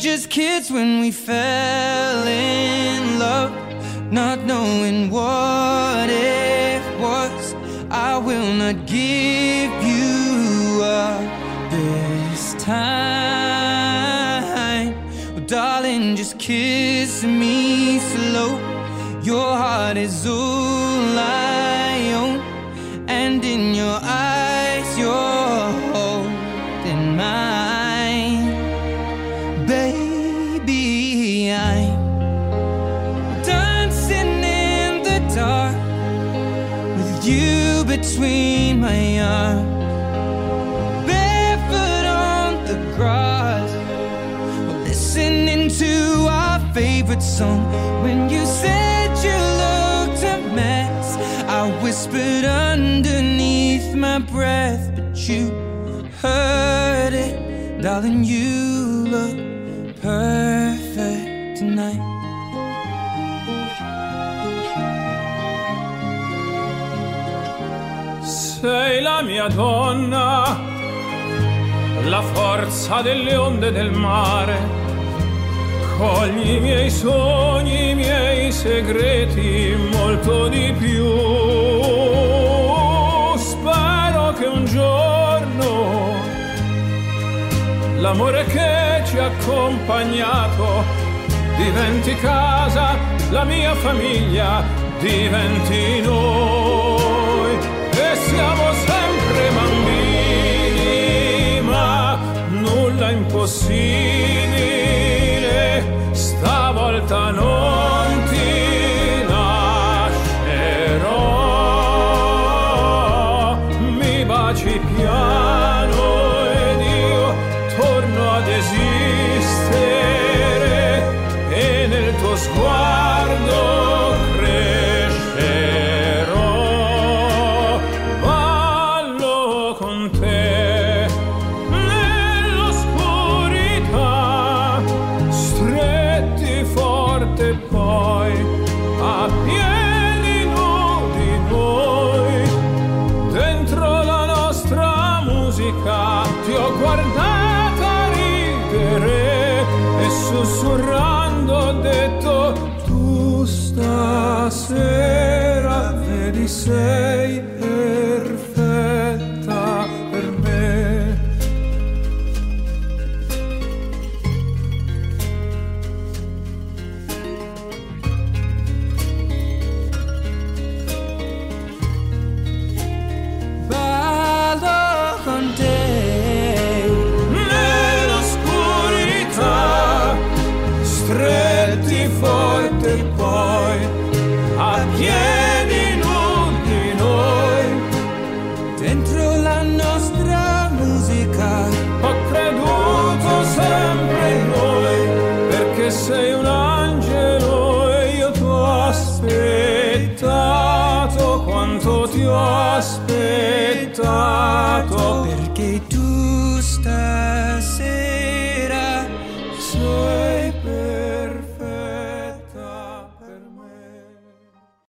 Just kids when we fell in love, not knowing what it was. I will not give you up this time. Oh, darling, just kiss me slow. Your heart is all I between my arms. Barefoot on the grass, listening to our favorite song. When you said you looked a mess, I whispered underneath my breath, but you heard it. Darling, you look perfect tonight. Mia donna, la forza delle onde del mare. Cogli i miei sogni, i miei segreti, molto di più. Spero che un giorno l'amore che ci ha accompagnato diventi casa, la mia famiglia diventi noi impossibile, stavolta non